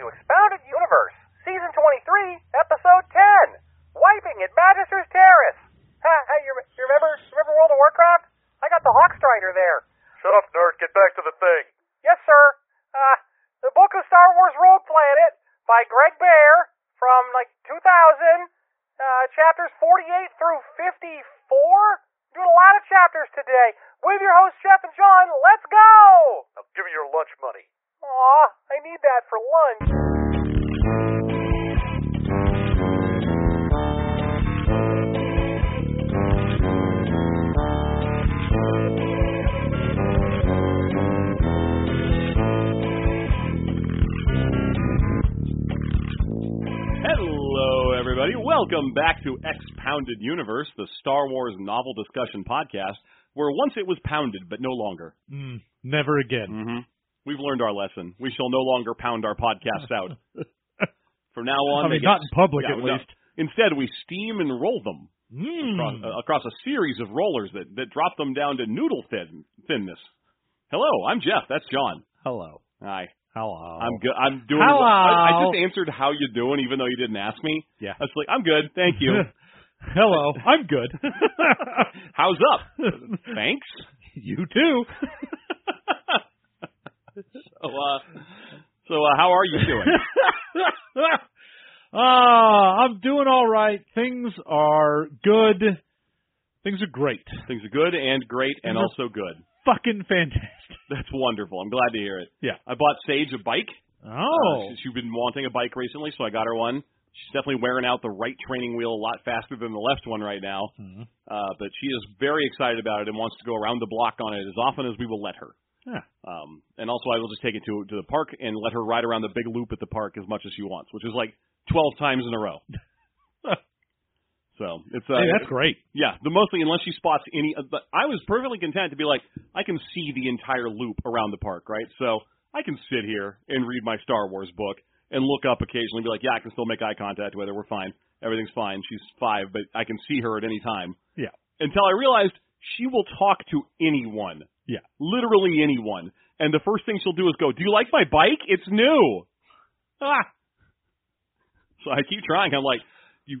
To Expounded Universe, Season 23, Episode 10, Wiping at Magister's Terrace. Ha, hey, you, you remember, remember World of Warcraft? I got the Hawkstrider there. Shut up, nerd. Get back to the thing. Yes, sir. Uh, the book of Star Wars Rogue Planet by Greg Bear from, like, 2000, uh, chapters 48 through 54. Doing a lot of chapters today. With your host, Jeff and John, let's go! Now give me your lunch money. Aw, I need that for lunch. Hello, everybody. Welcome back to Expounded Universe, the Star Wars novel discussion podcast, where once it was pounded, but no longer. Mm, never again. hmm We've learned our lesson. We shall no longer pound our podcasts out. From now on, I they mean, get- not in public Yeah, at no. least. Instead, we steam and roll them Mm. across, uh, across a series of rollers that, that drop them down to noodle thin, thinness. Hello, I'm Jeff. That's John. Hello. Hi. Hello. I'm good. I'm doing. Hello. I, I just answered how you doing, even though you didn't ask me. Yeah. I was like, I'm good, thank you. Hello. I'm good. How's up? Thanks. you too. So, uh, so uh, how are you doing? Ah, I'm doing all right. Things are good. Things are great. Things are good and great and also good. Fucking fantastic. That's wonderful. I'm glad to hear it. Yeah. I bought Sage a bike. Oh. Uh, she's been wanting a bike recently, so I got her one. She's definitely wearing out the right training wheel a lot faster than the left one right now. Mhm. Uh, but she is very excited about it and wants to go around the block on it as often as we will let her. Yeah. Um, and also, I will just take it to to the park and let her ride around the big loop at the park as much as she wants, which is like 12 times in a row. so it's uh, Hey, that's great. yeah, the mostly unless she spots any. uh, But I was perfectly content to be like, I can see the entire loop around the park, right? So I can sit here and read my Star Wars book and look up occasionally, and be like, yeah, I can still make eye contact with her. We're fine. Everything's fine. She's five, but I can see her at any time. Yeah. Until I realized she will talk to anyone. Yeah. Literally anyone. And the first thing she'll do is go, "Do you like my bike? It's new." Ah. So I keep trying. I'm like, you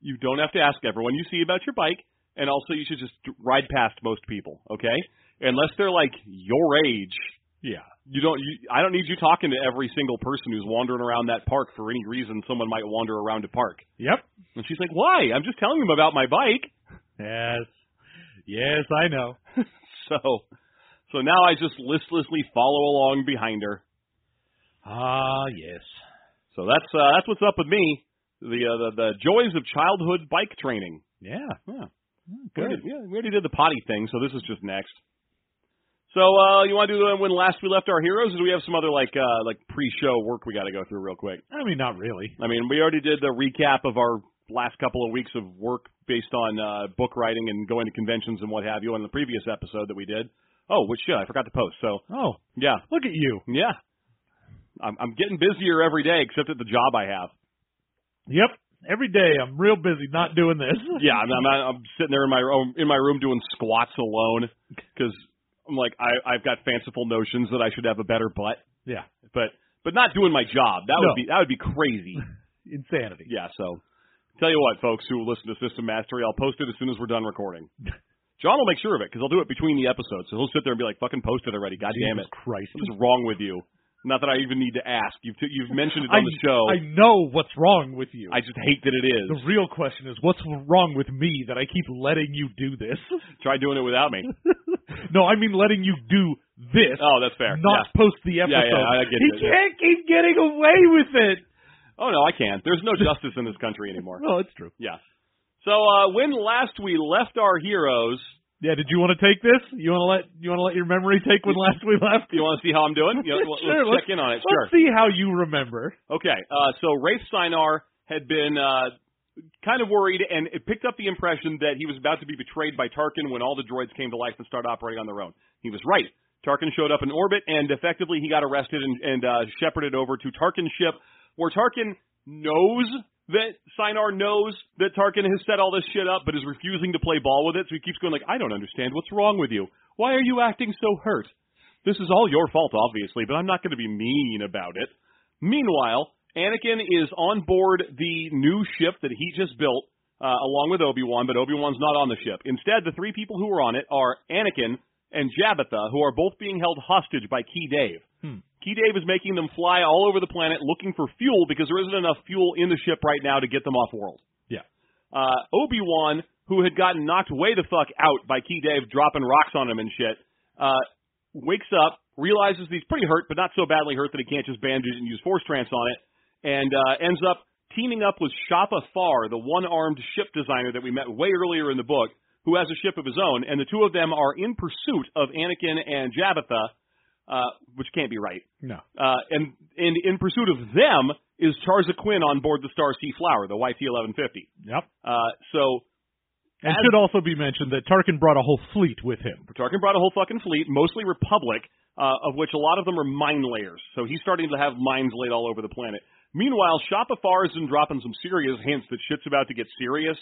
you don't have to ask everyone you see about your bike, and also you should just ride past most people, okay? Unless they're like your age, Yeah. you don't. You, I don't need you talking to every single person who's wandering around that park for any reason. Someone might wander around a park, Yep. and she's like, "Why? I'm just telling them about my bike." Yes. Yes, I know. So, so now I just listlessly follow along behind her. Ah, yes. So that's uh, that's what's up with me. The, uh, the the joys of childhood bike training. Yeah. Yeah. We Good. already, yeah, we already did the potty thing, so this is just next. So, uh, you want to do uh, when last we left our heroes, or do we have some other like uh, like pre-show work we got to go through real quick? I mean, not really. I mean, we already did the recap of our last couple of weeks of work based on uh, book writing and going to conventions and what have you on the previous episode that we did. Oh, which yeah, I forgot to post. So, Oh, yeah, look at you. yeah, I'm, I'm getting busier every day, except at the job I have. Yep. Every day I'm real busy not doing this. Yeah, I'm, I'm, I'm sitting there in my room, in my room doing squats alone because I'm like I, I've got fanciful notions that I should have a better butt, Yeah. but but not doing my job. That No. would be that would be crazy. Insanity. yeah. So tell you what, folks who listen to System Mastery, I'll post it as soon as we're done recording. John will make sure of it because I'll do it between the episodes. So he'll sit there and be like, "Fucking post it already, God damn it! Christ. What is wrong with you?" Not that I even need to ask. You've t- you've mentioned it I, on the show. I know what's wrong with you. I just hate that it is. the real question is, what's wrong with me that I keep letting you do this? Try doing it without me. no, I mean letting you do this, Oh, that's fair. not yeah. post the episode. yeah, yeah, I get he it. can't keep getting away with it. Oh no, I can't. There's no justice in this country anymore. No, it's true. Yeah. So uh, when last we left our heroes, Yeah, did you want to take this? You want to let you want to let your memory take when last we left? You want to see how I'm doing? You know, let's Sure, check in on it. Sure. Let's see how you remember. Okay, uh, so Raithe Seinar had been uh, kind of worried, and it picked up the impression that he was about to be betrayed by Tarkin when all the droids came to life and started operating on their own. He was right. Tarkin showed up in orbit, and effectively he got arrested and, and uh, shepherded over to Tarkin's ship, where Tarkin knows that Seinar knows that Tarkin has set all this shit up, but is refusing to play ball with it. So he keeps going like, "I don't understand. What's wrong with you? Why are you acting so hurt? This is all your fault, obviously, but I'm not going to be mean about it." Meanwhile, Anakin is on board the new ship that he just built, uh, along with Obi Wan, but Obi Wan's not on the ship. Instead, the three people who are on it are Anakin and Jabitha, who are both being held hostage by Ke Daiv. Ke Daiv is making them fly all over the planet looking for fuel because there isn't enough fuel in the ship right now to get them off world. Yeah. Uh, Obi Wan, who had gotten knocked way the fuck out by Ke Daiv dropping rocks on him and shit, uh, wakes up, realizes he's pretty hurt, but not so badly hurt that he can't just bandage and use force trance on it, and uh, ends up teaming up with Shappa Farr, the one-armed ship designer that we met way earlier in the book, who has a ship of his own, and the two of them are in pursuit of Anakin and Jabitha, uh, which can't be right. No. Uh, and, and in pursuit of them is Charza Kwinn on board the Star Sea Flower, the YT-1150. Yep. Uh, so And As- should also be mentioned that Tarkin brought a whole fleet with him. Tarkin brought a whole fucking fleet, mostly Republic, uh, of which a lot of them are mine layers. So he's starting to have mines laid all over the planet. Meanwhile, Shappa Farr has been dropping some serious hints that shit's about to get serious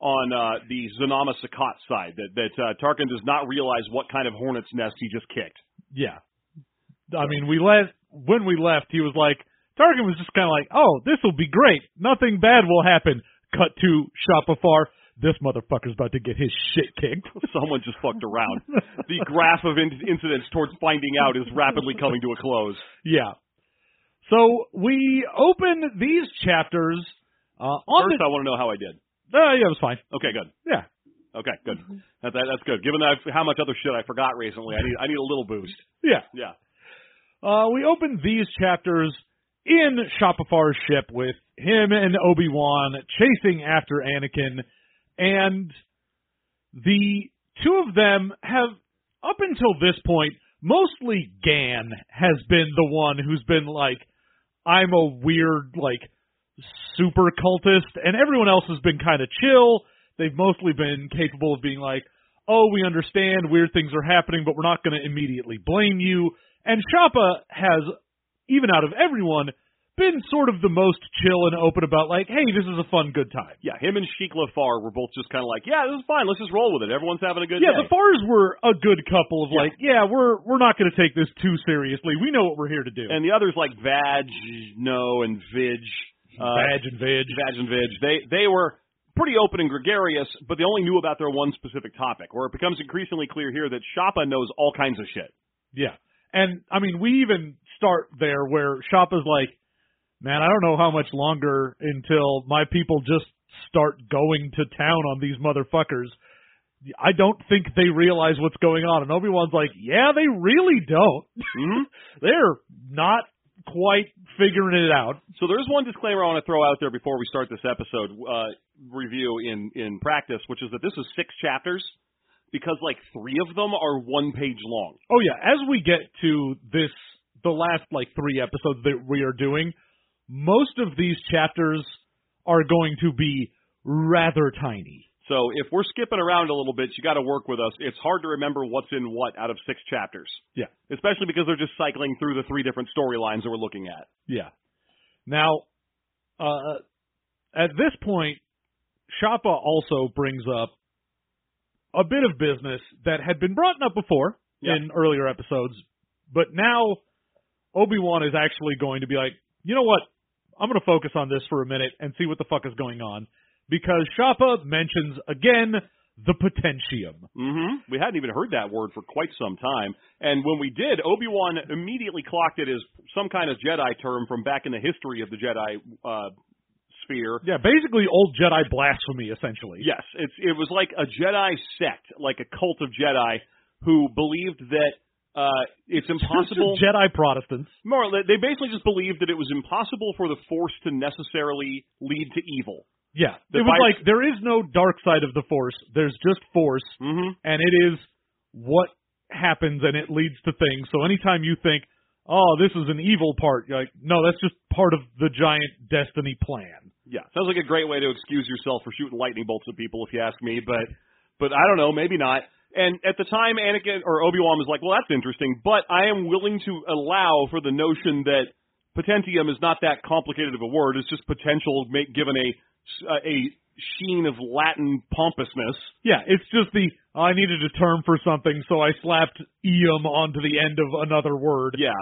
on uh, the Zonama Sekot side. That that uh, Tarkin does not realize what kind of hornet's nest he just kicked. Yeah. I mean, we left when we left. He was like, Tarkin was just kind of like, "Oh, this will be great. Nothing bad will happen." Cut to Shappa Farr. This motherfucker's about to get his shit kicked. Someone just fucked around. the graph of in- incidents towards finding out is rapidly coming to a close. yeah. So we open these chapters uh, on First, the. I want to know how I did. Uh, yeah, it was fine. Okay, good. Yeah. Okay, good. That, that, that's good. Given that how much other shit I forgot recently, I need I need a little boost. Yeah. Yeah. Uh, we open these chapters in Shappa Farr's ship with him and Obi Wan chasing after Anakin, and the two of them have, up until this point, mostly Gan has been the one who's been like, I'm a weird, like, super cultist, and everyone else has been kind of chill. They've mostly been capable of being like, oh, we understand weird things are happening, but we're not going to immediately blame you. And Shappa has, even out of everyone, been sort of the most chill and open about like, hey, this is a fun, good time. Yeah, him and Sheekla Farr were both just kind of like, yeah, this is fine. Let's just roll with it. Everyone's having a good Yeah, day. the Farrs were a good couple of Yeah. like, yeah, we're we're not going to take this too seriously. We know what we're here to do. and the others like Vag, no, and Vig, uh, and Vig. Vag and Vig. They they were pretty open and gregarious, but they only knew about their one specific topic. Where it becomes increasingly clear here that Shappa knows all kinds of shit. Yeah. And I mean, we even start there where Shop is like, man, I don't know how much longer until my people just start going to town on these motherfuckers. I don't think they realize what's going on. And Obi-Wan's like, yeah, they really don't. hmm They're not quite figuring it out. So there's one disclaimer I want to throw out there before we start this episode uh, review in in practice, which is that this is six chapters because like three of them are one page long. Oh yeah, as we get to this, the last like three episodes that we are doing, most of these chapters are going to be rather tiny. So if we're skipping around a little bit, you got to work with us. It's hard to remember what's in what out of six chapters. Yeah. Especially because they're just cycling through the three different storylines that we're looking at. Yeah. Now, uh, at this point, Shappa also brings up a bit of business that had been brought up before Yeah. in earlier episodes, but now Obi Wan is actually going to be like, you know what? I'm going to focus on this for a minute and see what the fuck is going on because Shappa mentions again the potentium. Mm-hmm. We hadn't even heard that word for quite some time. And when we did, Obi-Wan immediately clocked it as some kind of Jedi term from back in the history of the Jedi uh, sphere. Yeah, basically old Jedi blasphemy, essentially. Yes, it's it was like a Jedi sect, like a cult of Jedi who believed that uh, it's impossible. Jedi Protestants. More, they basically just believed that it was impossible for the Force to necessarily lead to evil. Yeah, it was like there is no dark side of the Force. There's just Force, Mm-hmm. and it is what happens, and it leads to things. So anytime you think, "Oh, this is an evil part," you're like, "No, that's just part of the giant destiny plan." Yeah, sounds like a great way to excuse yourself for shooting lightning bolts at people, if you ask me. But, but I don't know, maybe not. And at the time, Anakin or Obi Wan was like, "Well, that's interesting, but I am willing to allow for the notion that potentium is not that complicated of a word. It's just potential, make, given a a sheen of Latin pompousness." Yeah, it's just the I needed a term for something, so I slapped "eum" onto the end of another word. Yeah.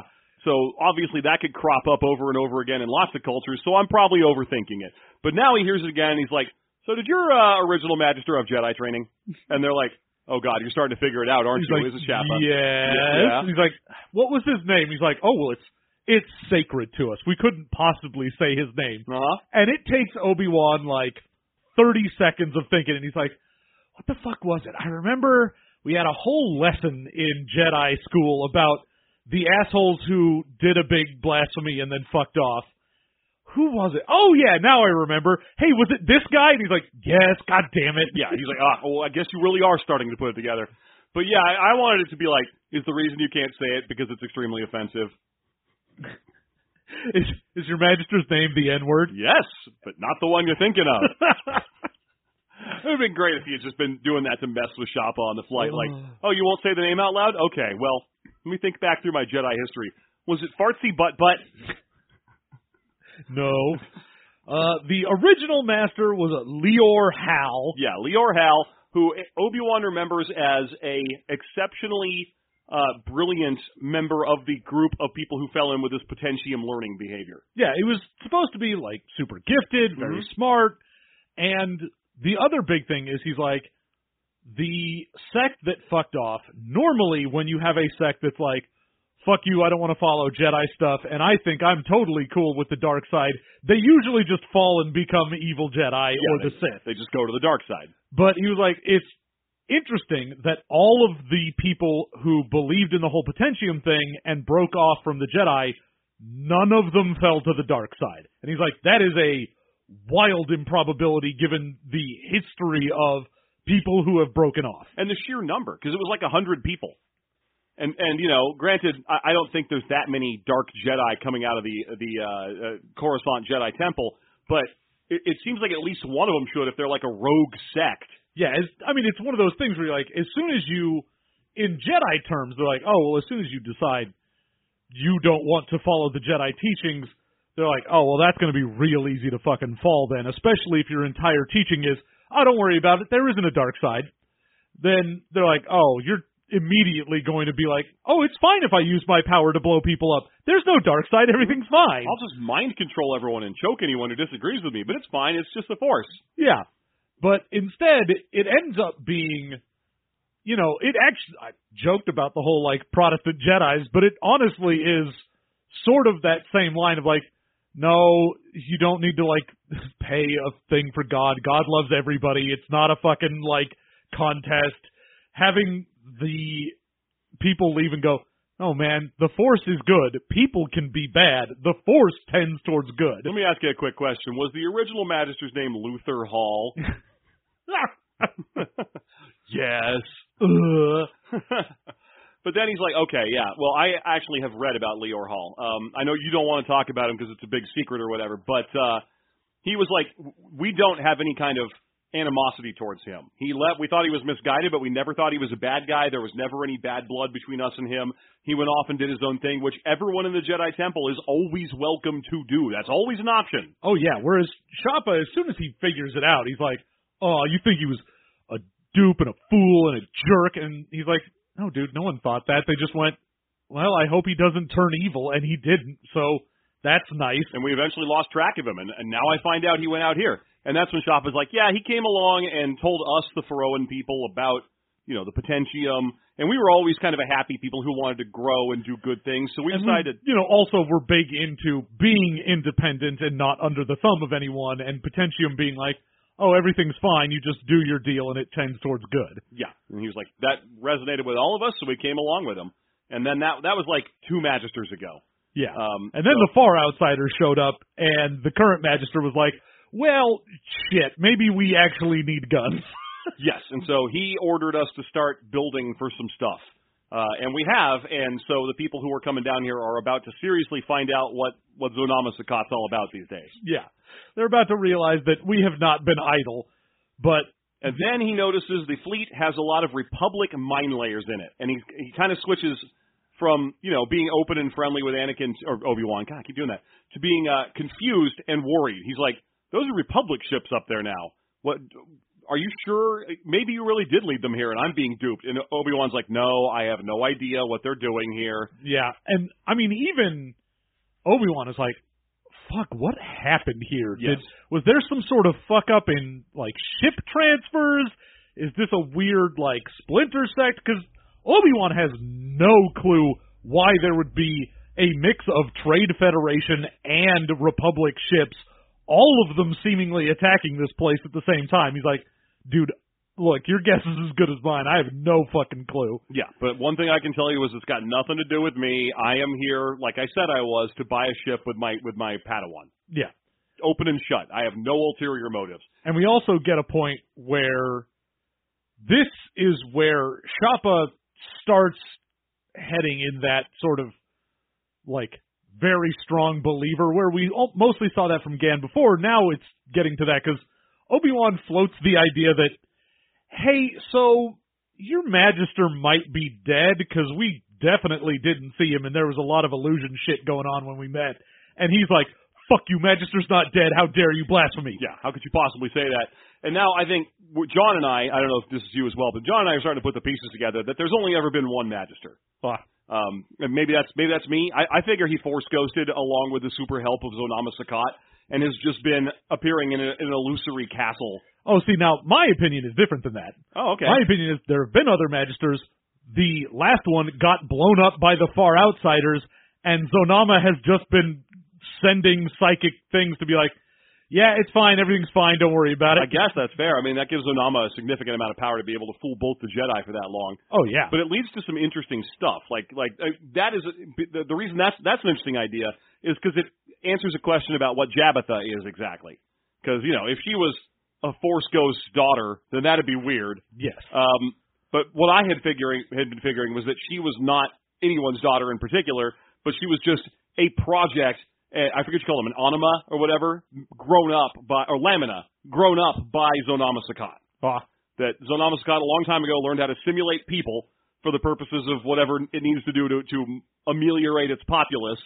So obviously that could crop up over and over again in lots of cultures. So I'm probably overthinking it. But now he hears it again. and He's like, "So did your uh, original Magister of Jedi training?" And they're like, "Oh God, you're starting to figure it out, aren't He's you?" like, Is it Shappa? Yes. Yeah. He's like, what was his name? He's like, oh well, it's it's sacred to us. We couldn't possibly say his name. Uh-huh. And it takes Obi Wan like thirty seconds of thinking, and he's like, what the fuck was it? I remember we had a whole lesson in Jedi school about the assholes who did a big blasphemy and then fucked off. Who was it? Oh yeah, now I remember. Hey, was it this guy? And he's like, yes. God damn it. Yeah. He's like, "Ah, well, I guess you really are starting to put it together." But yeah, I, I wanted it to be like, "Is the reason you can't say it because it's extremely offensive?" Is is your Magister's name the N word? Yes, but not the one you're thinking of. It would have been great if he had just been doing that to mess with Shappa on the flight. Like, oh, you won't say the name out loud? Okay, well, let me think back through my Jedi history. Was it Fartsy Butt Butt? No. Uh, the original master was a Leor Hal. Yeah, Leor Hal, who Obi Wan remembers as a exceptionally uh, brilliant member of the group of people who fell in with this potentium learning behavior. Yeah, he was supposed to be like super gifted, very Mhm. smart. And the other big thing is he's like the sect that fucked off. Normally, when you have a sect that's like, fuck you, I don't want to follow Jedi stuff, and I think I'm totally cool with the dark side, they usually just fall and become evil Jedi or they, the Sith. They just go to the dark side. But he was like, it's interesting that all of the people who believed in the whole potentium thing and broke off from the Jedi, none of them fell to the dark side. And he's like, that is a wild improbability given the history of people who have broken off. and the sheer number because it was like a hundred people. And and you know, granted, I, I don't think there's that many dark Jedi coming out of the the uh, uh, Coruscant Jedi Temple, but it, it seems like at least one of them should if they're like a rogue sect. Yeah, it's, I mean, it's one of those things where you're like, as soon as you, in Jedi terms, they're like, oh, well, as soon as you decide you don't want to follow the Jedi teachings, they're like, oh, well, that's going to be real easy to fucking fall then, especially if your entire teaching is, oh, don't worry about it, there isn't a dark side. Then they're like, oh, you're immediately going to be like, oh, it's fine if I use my power to blow people up. There's no dark side, everything's fine. I'll just mind control everyone and choke anyone who disagrees with me, but it's fine. It's just the Force. Yeah. But instead, it ends up being, you know, it actually, I joked about the whole, like, Protestant Jedi's, but it honestly is sort of that same line of, like, no, you don't need to, like, pay a thing for God. God loves everybody. It's not a fucking, like, contest. Having the people leave and go, oh man, the Force is good. People can be bad. The Force tends towards good. Let me ask you a quick question: Was the original Magister's name Luther Hall? yes. But then he's like, okay, yeah. Well, I actually have read about Leor Hal. Um, I know you don't want to talk about him because it's a big secret or whatever, but uh, he was like, we don't have any kind of animosity towards him. He let we thought he was misguided, but we never thought he was a bad guy. There was never any bad blood between us and him. He went off and did his own thing, which everyone in the Jedi Temple is always welcome to do. That's always an option. Oh yeah. Whereas Shappa, as soon as he figures it out, he's like, "Oh, you think he was a dupe and a fool and a jerk?" And he's like, "No, dude, no one thought that. They just went, well, I hope he doesn't turn evil, and he didn't. So that's nice." And we eventually lost track of him, and, and now I find out he went out here. And that's when Shop was like, yeah, he came along and told us, the Ferroan people, about, you know, the potentium. And we were always kind of a happy people who wanted to grow and do good things. So we And decided, you know, also we're big into being independent and not under the thumb of anyone, and Potentium being like, "Oh, everything's fine. You just do your deal, and it tends towards good." yeah. And he was like, that resonated with all of us, so we came along with him. and then that that was like two magisters ago. Yeah. Um, and then so- the far outsiders showed up, and the current magister was like, "Well, shit, maybe we actually need guns." Yes, and so he ordered us to start building for some stuff. Uh, and we have, and so the people who are coming down here are about to seriously find out what, what Zonama Sekot's all about these days. yeah, they're about to realize that we have not been idle, but And then he notices the fleet has a lot of Republic mine layers in it, and he he kind of switches from you know being open and friendly with Anakin or Obi Wan, God, I keep doing that, to being uh, confused and worried. He's like, "Those are Republic ships up there now. What? Are you sure? Maybe you really did lead them here, and I'm being duped." And Obi Wan's like, "No, I have no idea what they're doing here." yeah, and I mean even Obi Wan is like, "Fuck, what happened here? Yes. Did was there some sort of fuck up in like ship transfers? Is this a weird like splinter sect? Because Obi Wan has no clue why there would be a mix of Trade Federation and Republic ships, all of them seemingly attacking this place at the same time. He's like, dude, look, your guess is as good as mine. I have no fucking clue. Yeah, but one thing I can tell you is it's got nothing to do with me. I am here, like I said I was, to buy a ship with my with my Padawan. Yeah. Open and shut. I have no ulterior motives. And we also get a point where this is where Shappa starts heading in that sort of like very strong believer where we mostly saw that from Gan before. Now it's getting to that because Obi-Wan floats the idea that, hey, so your Magister might be dead because we definitely didn't see him and there was a lot of illusion shit going on when we met. And he's like, fuck you, Magister's not dead. How dare you blasphemy? Yeah, how could you possibly say that? And now I think John and I, I don't know if this is you as well, but John and I are starting to put the pieces together that there's only ever been one Magister. Ah. Um, and maybe that's maybe that's me. I, I figure he force ghosted along with the super help of Zonama Sekot and has just been appearing in, a, in an illusory castle. Oh, see, now my opinion is different than that. Oh, okay. My opinion is there have been other Magisters. The last one got blown up by the far outsiders, and Zonama has just been sending psychic things to be like, yeah, it's fine, everything's fine, don't worry about it. I guess that's fair. I mean, that gives Onama a significant amount of power to be able to fool both the Jedi for that long. Oh yeah, But it leads to some interesting stuff. Like, like uh, that is the, the reason that's that's an interesting idea is because it answers a question about what Jabitha is exactly. Because you know, if she was a Force Ghost's daughter, then that'd be weird. yes, Um, but what I had figuring had been figuring was that she was not anyone's daughter in particular, but she was just a project. Uh, I forget what you call them, an anima or whatever, grown up by or lamina, grown up by Zonama Sekot. Ah. That Zonama Sekot a long time ago learned how to simulate people for the purposes of whatever it needs to do to, to ameliorate its populace,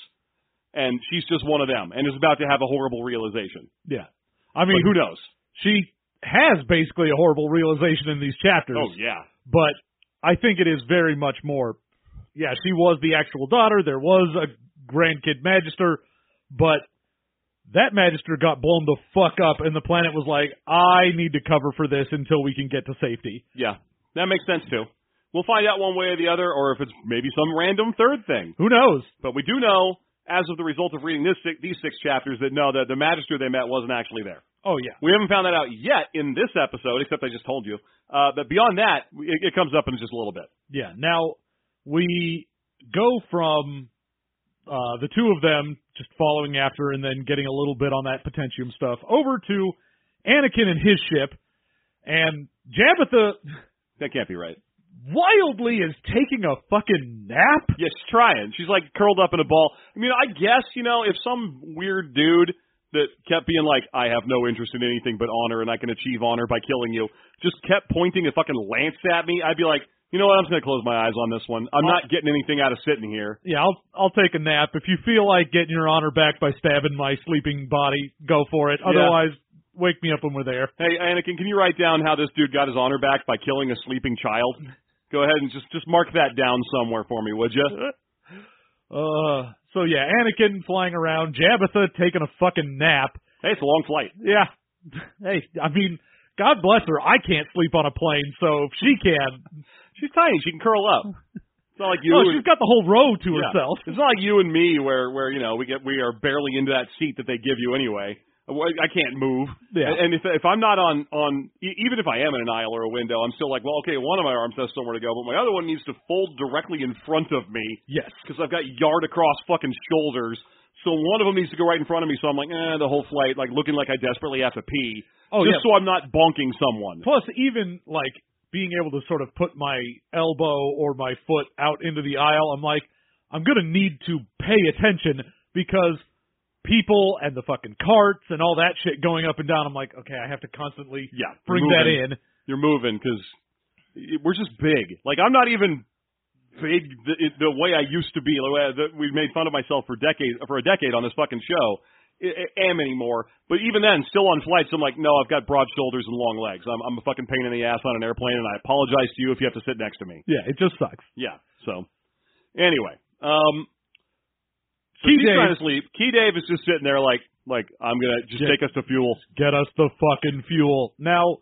and she's just one of them, and is about to have a horrible realization. yeah. I mean, But who knows? she has basically a horrible realization in these chapters. Oh yeah, but I think it is very much more. Yeah, she was the actual daughter. There was a grandkid magister, but that magister got blown the fuck up, and the planet was like, "I need to cover for this until we can get to safety." Yeah, that makes sense too. We'll find out one way or the other, or if it's maybe some random third thing. Who knows? But we do know, as of the result of reading this these six chapters, that no, that the magister they met wasn't actually there. Oh yeah, We haven't found that out yet in this episode, except I just told you. Uh, but beyond that, it, it comes up in just a little bit. yeah. Now we go from uh, the two of them just following after, and then getting a little bit on that potentium stuff over to Anakin and his ship, and Jabitha That can't be right. wildly is taking a fucking nap. Yeah, trying. She's like curled up in a ball. I mean, I guess you know if some weird dude that kept being like, I have no interest in anything but honor, and I can achieve honor by killing you, just kept pointing a fucking lance at me, I'd be like, you know what? I'm just gonna close my eyes on this one. I'm not getting anything out of sitting here. Yeah, I'll I'll take a nap. If you feel like getting your honor back by stabbing my sleeping body, go for it. Otherwise, wake me up when we're there. Hey, Anakin, can you write down how this dude got his honor back by killing a sleeping child? Go ahead and just just mark that down somewhere for me, would you? Uh, so yeah, Anakin flying around, Jabitha taking a fucking nap. Hey, it's a long flight. Yeah. Hey, I mean, God bless her. I can't sleep on a plane, so if she can, She's tiny. She can curl up. It's not like you. oh, and- she's got the whole row to Yeah. herself. It's not like you and me where where you know we get we are barely into that seat that they give you anyway. I can't move. Yeah. And if if I'm not on on even if I am in an aisle or a window, I'm still like, well, okay, one of my arms has somewhere to go, but my other one needs to fold directly in front of me Yes. because I've got yard across fucking shoulders. So one of them needs to go right in front of me. So I'm like, eh, the whole flight, like looking like I desperately have to pee. Oh, just yeah. so I'm not bonking someone. Plus, even like being able to sort of put my elbow or my foot out into the aisle, I'm like, I'm gonna need to pay attention because people and the fucking carts and all that shit going up and down. I'm like, okay, I have to constantly Yeah, bring that in. You're moving because we're just big. Like I'm not even big the, the way I used to be. The way that we made fun of myself for decades for a decade on this fucking show. Am anymore, but even then, still on flights, I'm like, no, I've got broad shoulders and long legs. I'm, I'm a fucking pain in the ass on an airplane, and I apologize to you if you have to sit next to me. Yeah, it just sucks. Yeah. So, anyway, um, so Key she's Dave- trying to sleep. Ke Daiv is just sitting there, like, like I'm gonna just Yeah. take us to fuel. Get us the fucking fuel. Now,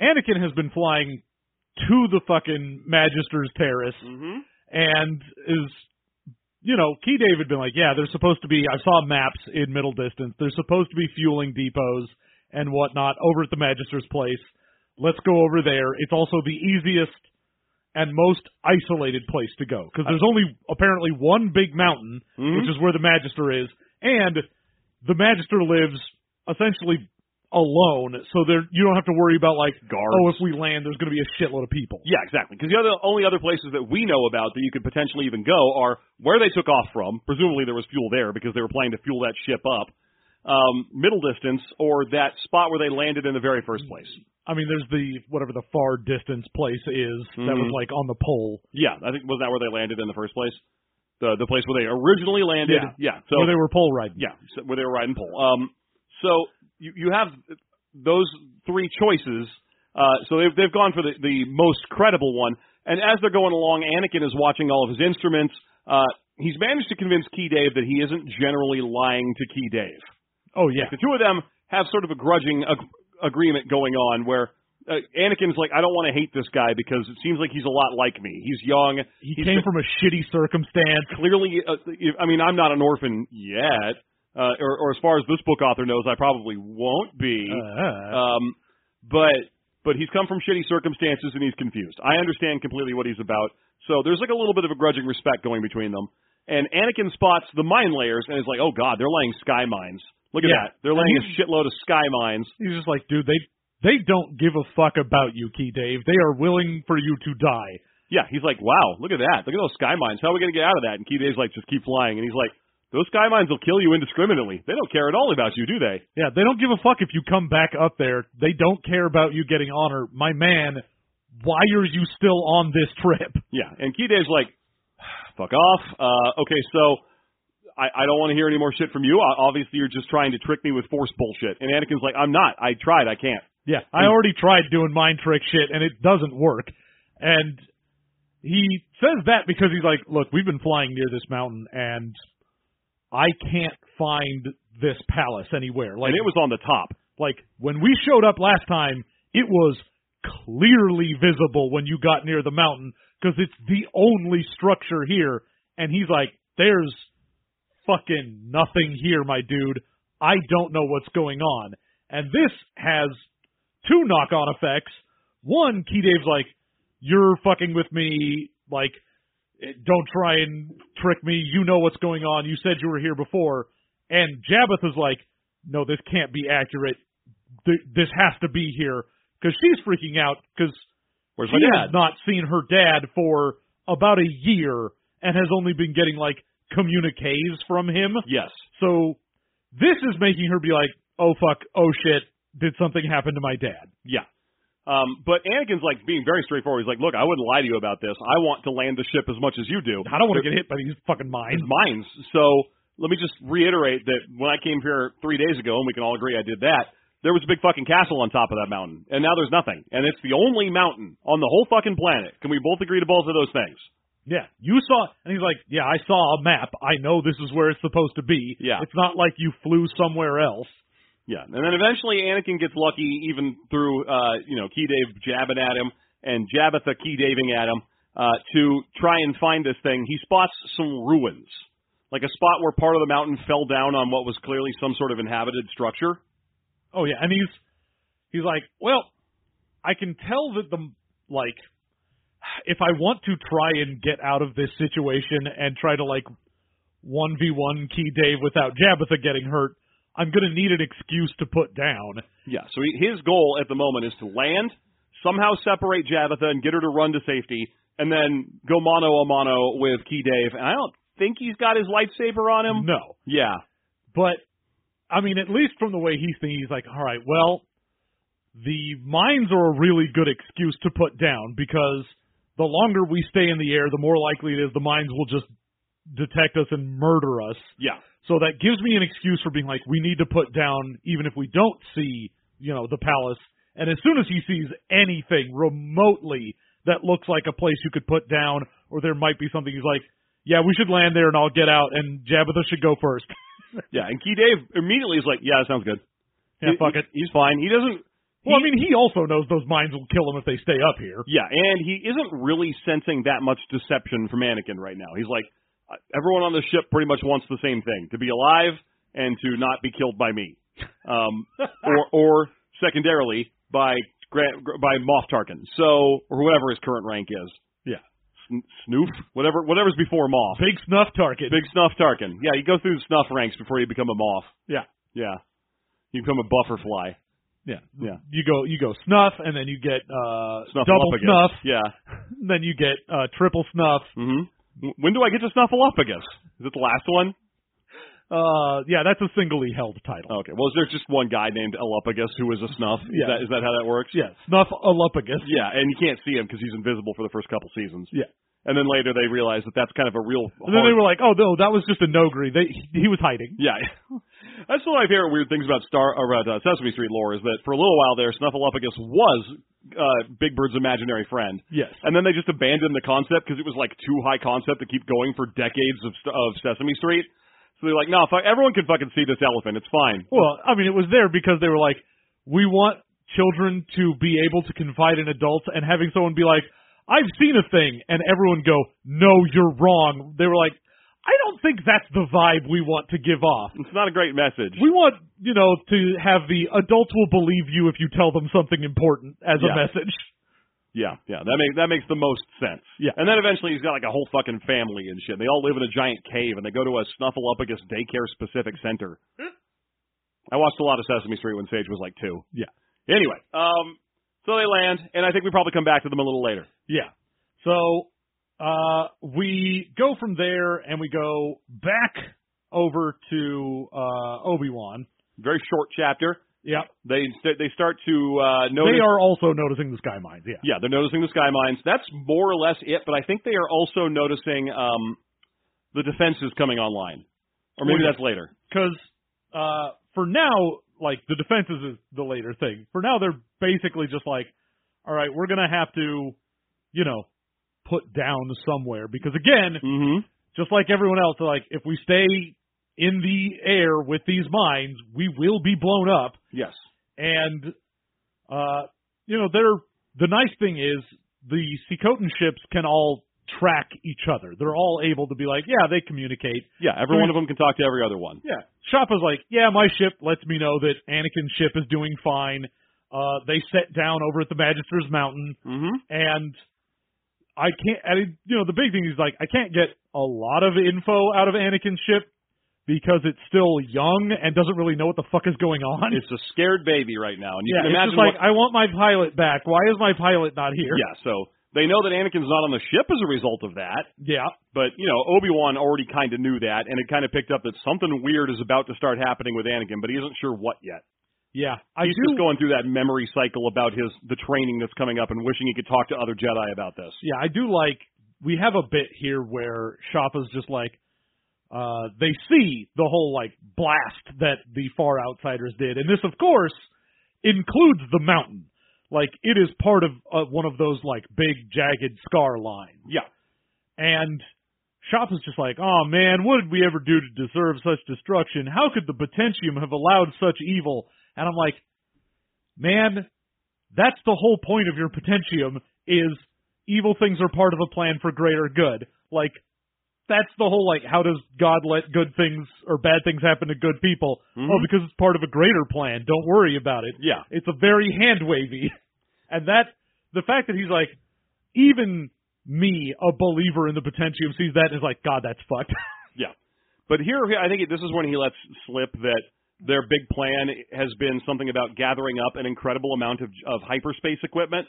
Anakin has been flying to the fucking Magister's Terrace Mm-hmm. and is you know, Ke Daiv had been like, yeah, there's supposed to be I saw maps in middle distance. There's supposed to be fueling depots and whatnot over at the Magister's place. Let's go over there. It's also the easiest and most isolated place to go because there's only apparently one big mountain, Mhm. which is where the Magister is, and the Magister lives essentially alone, so there you don't have to worry about like, Guards. oh, if we land, there's going to be a shitload of people. Yeah, exactly. Because the other only other places that we know about that you could potentially even go are where they took off from. Presumably there was fuel there because they were planning to fuel that ship up. Um, middle distance or that spot where they landed in the very first place. I mean, there's the whatever the far distance place is that was Mhm. like on the pole Yeah, I think was that where they landed in the first place. The the place where they originally landed. Yeah. so where they were pole riding. Yeah, so where they were riding pole. Um, so you you have those three choices. Uh, so they've they've gone for the the most credible one. And as they're going along, Anakin is watching all of his instruments. Uh, he's managed to convince Ke Daiv that he isn't generally lying to Ke Daiv. Oh yeah. The two of them have sort of a grudging ag- agreement going on where. Uh, Anakin's like, I don't want to hate this guy because it seems like he's a lot like me. He's young. He he's came been- from a shitty circumstance. clearly, uh, I mean, I'm not an orphan yet, uh, or, or as far as this book author knows, I probably won't be. Uh, Um, but but he's come from shitty circumstances and he's confused. I understand completely what he's about. So there's like a little bit of a grudging respect going between them. And Anakin spots the mine layers and is like, "Oh God, they're laying sky mines. Look at Yeah. that. They're laying a shitload of sky mines." he's just like, dude, they they don't give a fuck about you, Ke Daiv. They are willing for you to die. Yeah, he's like, "Wow, look at that. Look at those sky mines. How are we gonna get out of that?" And Ke Daiv's like, "Just keep flying." And he's like, "Those sky mines will kill you indiscriminately. They don't care at all about you, do they?" Yeah, they don't give a fuck if you come back up there. They don't care about you getting honor. My man, why are you still on this trip? Yeah, and Ke Daiv's like, fuck off. Uh, okay, so I, I don't want to hear any more shit from you. O- Obviously, you're just trying to trick me with force bullshit. And Anakin's like, I'm not. I tried. I can't. Yeah, I already tried doing mind trick shit and it doesn't work. And he says that because he's like, look, we've been flying near this mountain and I can't find this palace anywhere. Like and it was on the top. like when we showed up last time, it was clearly visible when you got near the mountain because it's the only structure here. And he's like, there's fucking nothing here, my dude. I don't know what's going on. And this has two knock on effects. One, Ke Daiv's like, you're fucking with me, like, eh, don't try and trick me. You know what's going on. You said you were here before. And Jabitha is like, no, this can't be accurate. Th- This has to be here. Because she's freaking out because she has not seen her dad for about a year and has only been getting like communiques from him. Yes. So this is making her be like, oh fuck, oh shit, did something happen to my dad? Yeah. Um, but Anakin's like being very straightforward. He's like, look, I wouldn't lie to you about this. I want to land the ship as much as you do. I don't want to get hit by these fucking mines. Mines. So let me just reiterate that when I came here three days ago, and we can all agree I did that, there was a big fucking castle on top of that mountain, and now there's nothing. And it's the only mountain on the whole fucking planet. Can we both agree to both of those things? Yeah, you saw, and he's like, yeah, I saw a map. I know this is where it's supposed to be. Yeah. It's not like you flew somewhere else. Yeah, and then eventually Anakin gets lucky, even through uh, you know Ke Daiv jabbing at him and Jabitha Key Daving at him uh, to try and find this thing. He spots some ruins, like a spot where part of the mountain fell down on what was clearly some sort of inhabited structure. Oh yeah, and he's he's like, well, I can tell that the like if I want to try and get out of this situation and try to like one v one Ke Daiv without Jabitha getting hurt, I'm going to need an excuse to put down. Yeah, so he, his goal at the moment is to land, somehow separate Jabitha and get her to run to safety, and then go mano a mano with Ke Daiv. And I don't think he's got his lightsaber on him. No, Yeah, but I mean, at least from the way he's thinking, he's like, all right, well, the mines are a really good excuse to put down because the longer we stay in the air, the more likely it is the mines will just detect us and murder us. yeah, So that gives me an excuse for being like, we need to put down, even if we don't see, you know, the palace. And as soon as he sees anything remotely that looks like a place you could put down, or there might be something, he's like, yeah, we should land there and I'll get out, and Jabitha should go first. yeah. And Ke Daiv immediately is like, "Yeah, that sounds good. yeah, He- fuck it. He's fine. He doesn't. Well, I mean, he also knows those mines will kill him if they stay up here. Yeah, and he isn't really sensing that much deception from Anakin right now. He's like, "Uh, everyone on the ship pretty much wants the same thing: to be alive and to not be killed by me, um, or or secondarily by Gra- by Moff Tarkin. So, or whatever his current rank is. Yeah. Snoof, whatever, whatever's before Moff. Big snuff target. Big Snuff Tarkin. Yeah, you go through the Snuff ranks before you become a Moff. Yeah. Yeah, you become a Bufferfly. Yeah. Yeah. You go you go snuff and then you get uh Snuffle double snuff, Yeah. then you get uh triple snuff. hmm When do I get to Snuffleupagus? Is it the last one? Uh yeah, that's a singly held title. Okay. Well, is there just one guy named Elupagus who is a snuff? Is Yeah. that, is that how that works? Yeah, snuff alopagus. Yeah, and you can't see him because he's invisible for the first couple seasons. Yeah. And then later they realize that that's kind of a real. And then they were like, "Oh no, that was just a Noghri. They he was hiding." Yeah. That's one of my favorite weird things about Star or about uh, Sesame Street lore is that for a little while there, Snuffleupagus was uh, Big Bird's imaginary friend. Yes. And then they just abandoned the concept because it was like too high concept to keep going for decades of of Sesame Street. So they're like, no, fuck, everyone can fucking see this elephant. It's fine. Well, I mean, it was there because they were like, "We want children to be able to confide in adults," and having someone be like, "I've seen a thing," and everyone go, "No, you're wrong." They were like, "I don't think that's the vibe we want to give off." It's not a great message. We want, you know, to have the adults will believe you if you tell them something important as a message. Yeah, yeah, that makes that makes the most sense. Yeah. and then eventually he's got like a whole fucking family and shit. They all live in a giant cave and they go to a Snuffleupagus daycare specific center. I watched a lot of Sesame Street when Sage was like two. Yeah. Anyway, um, so they land, and I think we probably come back to them a little later. Yeah. So uh we go from there and we go back over to uh Obi Wan. Very short chapter. Yeah. They they start to uh, notice. They are also noticing the sky mines, yeah. Yeah, they're noticing the sky mines. That's more or less it, but I think they are also noticing um, the defenses coming online, or maybe Well, that's later. Because uh, for now, like the defenses is the later thing. For now, they're basically just like, all right, we're gonna have to, you know, put down somewhere because again, Mm-hmm. just like everyone else, like if we stay in the air with these mines, we will be blown up. Yes. And uh, you know, they're the nice thing is the Sekotan ships can all track each other. They're all able to be like, yeah, they communicate. Yeah, every one of them can talk to every other one. Yeah. Shoppa's like, yeah, my ship lets me know that Anakin's ship is doing fine. Uh, they set down over at the Magister's Mountain, Mm-hmm. and I can't. I, you know, the big thing is like, I can't get a lot of info out of Anakin's ship because it's still young and doesn't really know what the fuck is going on. It's a scared baby right now, and you yeah, can it's imagine just like, what. I want my pilot back. Why is my pilot not here? Yeah, so they know that Anakin's not on the ship as a result of that. Yeah. But you know, Obi Wan already kind of knew that, and it kind of picked up that something weird is about to start happening with Anakin, but he isn't sure what yet. Yeah. I He's do. just going through that memory cycle about his the training that's coming up, and wishing he could talk to other Jedi about this. yeah, I do like we have a bit here where Shoppa's just like uh they see the whole like blast that the far outsiders did. And this of course includes the mountain. Like it is part of uh, one of those like big jagged scar lines. Yeah. And Shop is just like, "Oh man, what did we ever do to deserve such destruction? How could the potentium have allowed such evil?" And I'm like, "Man, that's the whole point of your potentium is evil things are part of a plan for greater good. Like that's the whole like how does God let good things or bad things happen to good people? Mhm. Oh, because it's part of a greater plan. Don't worry about it. Yeah. It's a very hand wavy. And that the fact that he's like even me, a believer in the potentium, sees that and is like, God, that's fucked. Yeah. But here, I think this is when he lets slip that their big plan has been something about gathering up an incredible amount of, of hyperspace equipment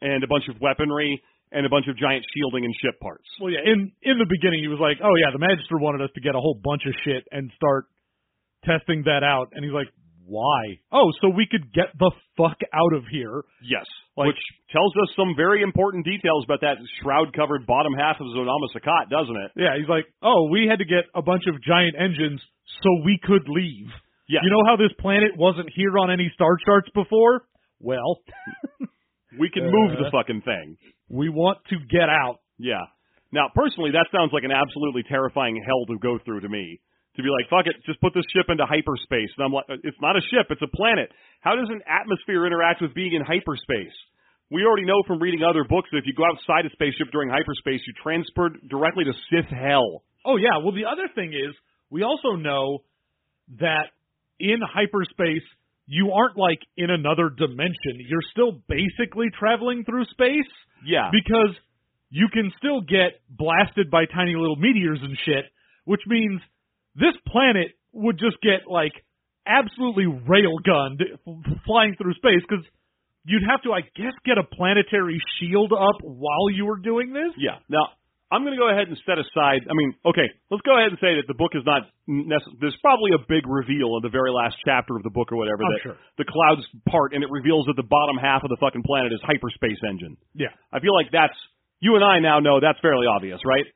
and a bunch of weaponry and a bunch of giant shielding and ship parts. well, yeah. In in the beginning, he was like, Oh yeah, the Magister wanted us to get a whole bunch of shit and start testing that out. And he's like, Why? Oh, so we could get the fuck out of here. Yes. Like- which tells us some very important details about that shroud-covered bottom half of Zonama Sekot, doesn't it? Yeah, he's like, Oh, we had to get a bunch of giant engines so we could leave. Yeah. You know how this planet wasn't here on any star charts before? Well, we can move the Uh. fucking thing. We want to get out. Yeah. Now, personally, that sounds like an absolutely terrifying hell to go through to me. To be like, fuck it, just put this ship into hyperspace. And I'm like, it's not a ship, it's a planet. How does an atmosphere interact with being in hyperspace? We already know from reading other books that if you go outside a spaceship during hyperspace, you transport directly to Sith hell. Oh yeah. Well, the other thing is, we also know that in hyperspace, you aren't like in another dimension. You're still basically traveling through space Yeah. because you can still get blasted by tiny little meteors and shit, which means this planet would just get like absolutely railgunned f- flying through space because you'd have to, I guess, get a planetary shield up while you were doing this. Yeah. Now, I'm going to go ahead and set aside. I mean, okay, let's go ahead and say that the book is not. Necess- there's probably a big reveal in the very last chapter of the book or whatever Oh, that sure. the clouds part and it reveals that the bottom half of the fucking planet is hyperspace engine. Yeah. I feel like that's you and I now know that's fairly obvious, right?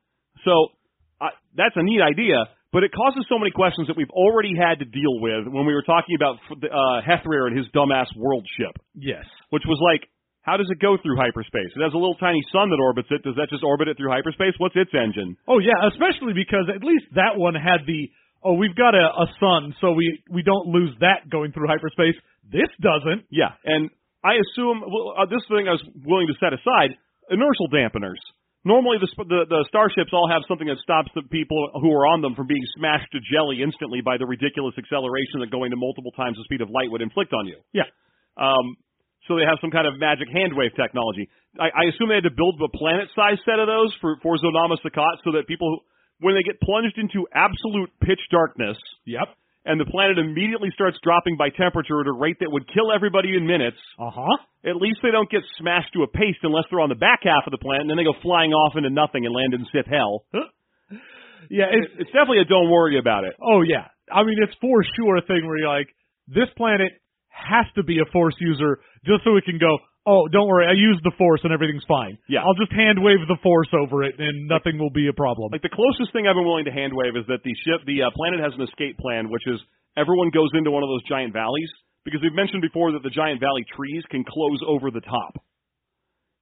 So uh, that's a neat idea, but it causes so many questions that we've already had to deal with when we were talking about uh, Hethrir and his dumbass world ship, Yes. which was like, how does it go through hyperspace? It has a little tiny sun that orbits it. Does that just orbit it through hyperspace? What's its engine? Oh yeah, especially because at least that one had the oh we've got a, a sun, so we we don't lose that going through hyperspace. This doesn't. Yeah, and I assume well, uh, this thing I was willing to set aside inertial dampeners. Normally, the, the the starships all have something that stops the people who are on them from being smashed to jelly instantly by the ridiculous acceleration that going to multiple times the speed of light would inflict on you. Yeah. Um, so they have some kind of magic hand wave technology. I, I assume they had to build a planet-sized set of those for for Zonama Sekot, so that people, when they get plunged into absolute pitch darkness, Yep. and the planet immediately starts dropping by temperature at a rate that would kill everybody in minutes, Uh huh. at least they don't get smashed to a paste unless they're on the back half of the planet, and then they go flying off into nothing and land in Sith hell. Yeah. It's, It's definitely a don't worry about it. oh yeah. I mean, it's for sure a thing where you're like, this planet has to be a force user just so it can go. Oh, don't worry, I used the force and everything's fine. Yeah. I'll just hand wave the force over it and nothing will be a problem. Like the closest thing I've been willing to hand wave is that the ship, the uh, planet has an escape plan, which is everyone goes into one of those giant valleys because we've mentioned before that the giant valley trees can close over the top,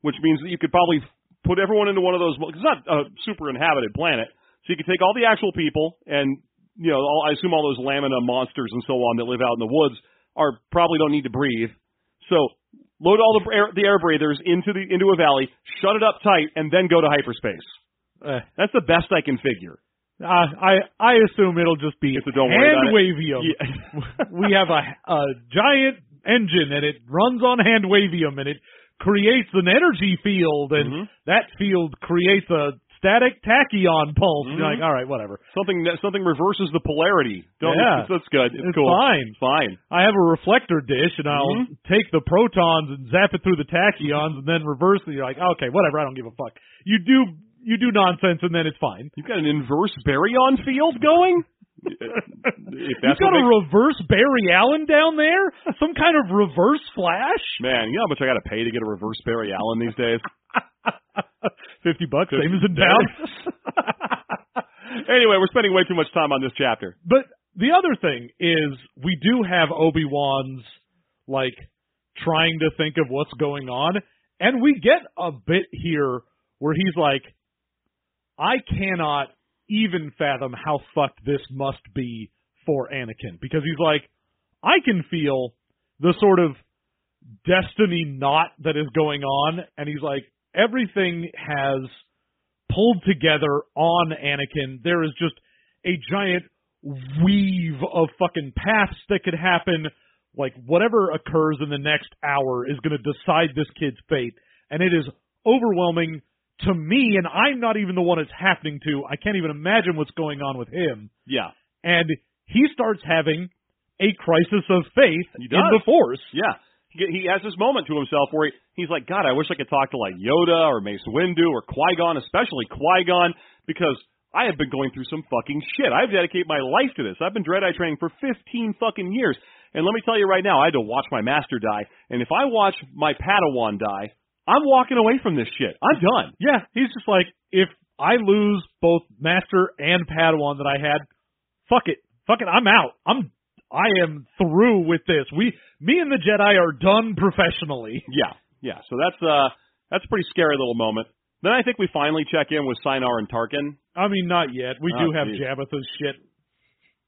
which means that you could probably put everyone into one of those. It's not a super inhabited planet, so you could take all the actual people and you know, all, I assume all those lamina monsters and so on that live out in the woods are probably don't need to breathe. So load all the air, the air breathers into the into a valley, shut it up tight, and then go to hyperspace. Eh. That's the best I can figure. Uh, I I assume it'll just be don't hand wavium. Yeah. we have a, a giant engine and it runs on hand wavium and it creates an energy field and Mhm. that field creates a static tachyon pulse. You're Mhm. like, all right, whatever. something that something reverses the polarity. Don't, Yeah. that's good. It's, It's cool. fine. Fine. I have a reflector dish and I'll Mhm. take the protons and zap it through the tachyons and then reverse it. You're like, okay, whatever. I don't give a fuck. You do you do nonsense and then it's fine. You've got an inverse baryon field going. if You've got a makes- reverse Barry Allen down there? Some kind of reverse flash? man, you know how much I got to pay to get a reverse Barry Allen these days. Fifty bucks, same as in town. anyway, we're spending way too much time on this chapter. but the other thing is, we do have Obi Wan's like trying to think of what's going on, and we get a bit here where he's like, "I cannot even fathom how fucked this must be for Anakin," because he's like, "I can feel the sort of destiny knot that is going on," and he's like, "Everything has." pulled together on Anakin. There is just a giant weave of fucking paths that could happen. Like whatever occurs in the next hour is going to decide this kid's fate, and it is overwhelming to me. And I'm not even the one it's happening to. I can't even imagine what's going on with him. Yeah. And he starts having a crisis of faith in the Force. Yeah. He, has this moment to himself where he, he's like, God, I wish I could talk to like Yoda or Mace Windu or Qui Gon, especially Qui Gon, because I have been going through some fucking shit. I've dedicated my life to this. I've been Dread Eye training for 15 fucking years. And let me tell you right now, I had to watch my master die. And if I watch my Padawan die, I'm walking away from this shit. I'm done. Yeah, he's just like, if I lose both Master and Padawan that I had, fuck it, fuck it, I'm out. I'm, I am through with this. We, me and the Jedi are done professionally. Yeah, yeah. So that's uh that's a pretty scary little moment. Then I think we finally check in with Seinar and Tarkin. I mean, not yet. We Oh, do have geez. Jabba's shit.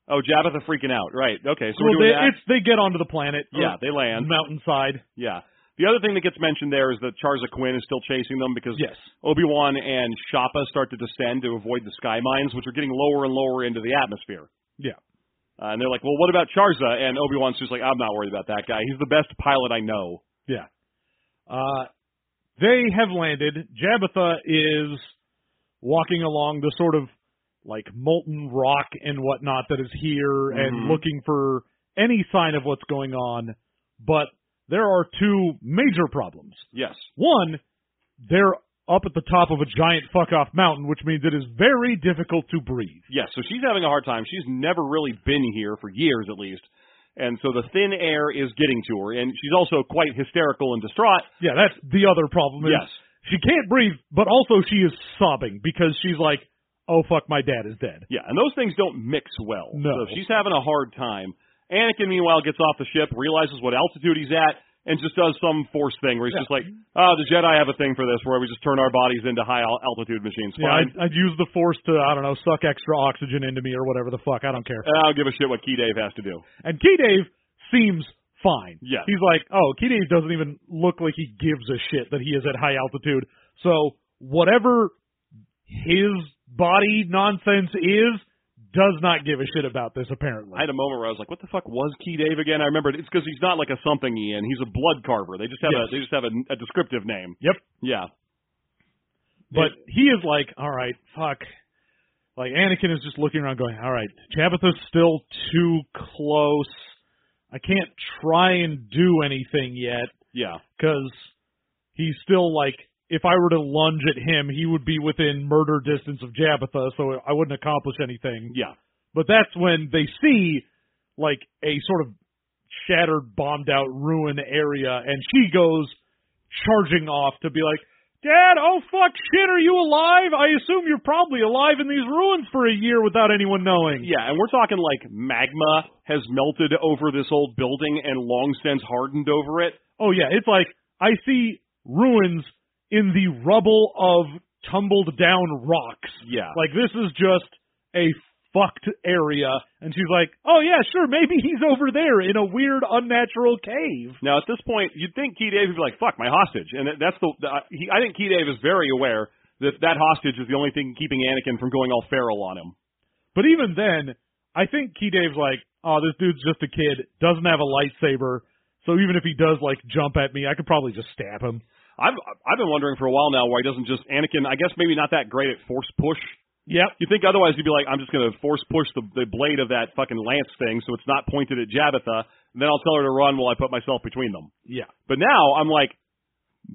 Oh, Jabitha freaking out. Right. Okay. So Well, we're doing they, that. it's they get onto the planet. Yeah, they land. mountainside. Yeah. The other thing that gets mentioned there is that Charza Kwinn is still chasing them because Yes. Obi Wan and Shappa start to descend to avoid the sky mines, which are getting lower and lower into the atmosphere. Yeah. Uh, and they're like, "Well, what about Charza?" And Obi Wan's just like, "I'm not worried about that guy. He's the best pilot I know." Yeah. Uh, they have landed. Jabitha is walking along the sort of like molten rock and whatnot that is here and Mhm. looking for any sign of what's going on. But there are two major problems. Yes. One, they're up at the top of a giant fuck off mountain, which means it is very difficult to breathe. Yes. So she's having a hard time. She's never really been here for years, at least. And so the thin air is getting to her, and she's also quite hysterical and distraught. Yeah, that's the other problem. Is Yes. She can't breathe, but also she is sobbing because she's like, "Oh fuck, my dad is dead." Yeah, and those things don't mix well. No. So she's having a hard time. Anakin, meanwhile, gets off the ship, realizes what altitude he's at, and just does some force thing where he's Yeah. just like, "Oh, the Jedi have a thing for this, where we just turn our bodies into high altitude machines." Yeah, I'd, I'd use the force to I don't know suck extra oxygen into me or whatever the fuck. I don't care. I don't give a shit what Ke Daiv has to do. And Ke Daiv seems fine. Yeah. he's like, oh, Ke Daiv doesn't even look like he gives a shit that he is at high altitude. So whatever his body nonsense is, does not give a shit about this apparently. I had a moment where I was like, "What the fuck was Ke Daiv again?" I remembered it's because he's not like a something Ian. He's a blood carver. They just have Yes. a they just have a, a descriptive name. yep. Yeah. But he is like, all right, fuck. Like Anakin is just looking around, going, all right, Jabitha's still too close. I can't try and do anything yet Yeah. because he's still like, if I were to lunge at him, he would be within murder distance of Jabitha, so I wouldn't accomplish anything. Yeah. But that's when they see like a sort of shattered, bombed out ruin area, and she goes charging off to be like, Dad, oh fuck shit, are you alive? I assume you're probably alive in these ruins for a year without anyone knowing. Yeah, and we're talking like magma has melted over this old building and long since hardened over it. Oh yeah, it's like I see ruins in the rubble of tumbled down rocks. Yeah. Like this is just a fucked area and she's like, "Oh yeah, sure, maybe he's over there in a weird unnatural cave." Now at this point, you'd think Ke Daiv would be like, "Fuck my hostage," and that's the. the uh, he, I think Ke Daiv is very aware that that hostage is the only thing keeping Anakin from going all feral on him. But even then, I think Ke Daiv's like, "Oh, this dude's just a kid, doesn't have a lightsaber, so even if he does like jump at me, I could probably just stab him." I've I've been wondering for a while now why he doesn't just Anakin. I guess maybe not that great at force push. Yep. You think otherwise you'd be like, I'm just going to force push the, the blade of that fucking lance thing so it's not pointed at Jabitha, and then I'll tell her to run while I put myself between them. Yeah. But now I'm like,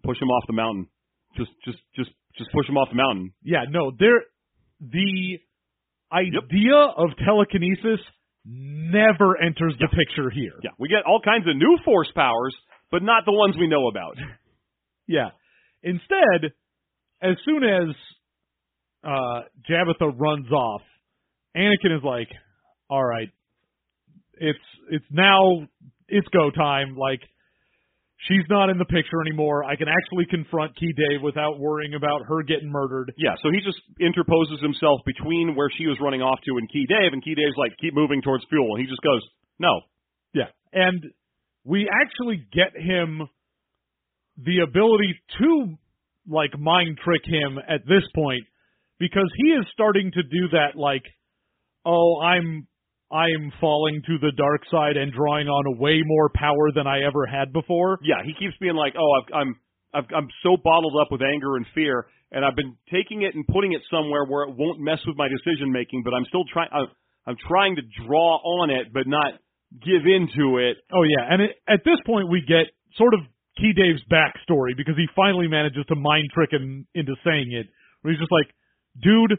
push him off the mountain. Just just just just push him off the mountain. Yeah, no, there the idea of telekinesis never enters the picture here. Yeah, we get all kinds of new force powers, but not the ones we know about. Yeah. Instead, as soon as uh Jabitha runs off, Anakin is like, "All right, it's it's now it's go time. Like she's not in the picture anymore. I can actually confront Ke Daiv without worrying about her getting murdered." Yeah, so he just interposes himself between where she was running off to and Ke Daiv, and Ke Daiv's like, keep moving towards fuel. And he just goes, no. Yeah. And we actually get him the ability to like mind trick him at this point because he is starting to do that like oh I'm I'm falling to the dark side and drawing on way more power than I ever had before. Yeah, he keeps being like, "Oh, I've, I'm I've, I'm so bottled up with anger and fear, and I've been taking it and putting it somewhere where it won't mess with my decision making, but I'm still trying. I'm, I'm trying to draw on it, but not give into it. Oh yeah, and it, at this point we get sort of Ke Daiv's backstory because he finally manages to mind trick him into saying it. Where he's just like, "Dude,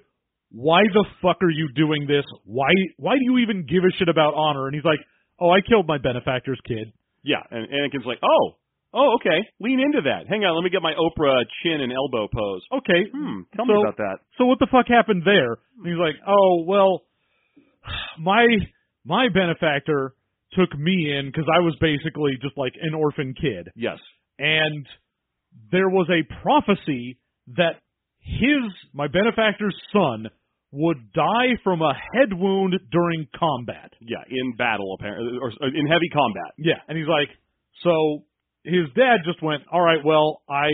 why the fuck are you doing this? Why why do you even give a shit about honor?" And he's like, "Oh, I killed my benefactor's kid." Yeah, and Anakin's like, "Oh, oh, okay, lean into that. Hang on, let me get my Oprah chin and elbow pose." Okay, Hmm, tell So- me about that. so what the fuck happened there? And he's like, "Oh, well, my my benefactor took me in because I was basically just like an orphan kid." Yes. and there was a prophecy that his my benefactor's son would die from a head wound during combat. Yeah, in battle apparently, or in heavy combat. Yeah, and he's like, so his dad just went, all right, well, I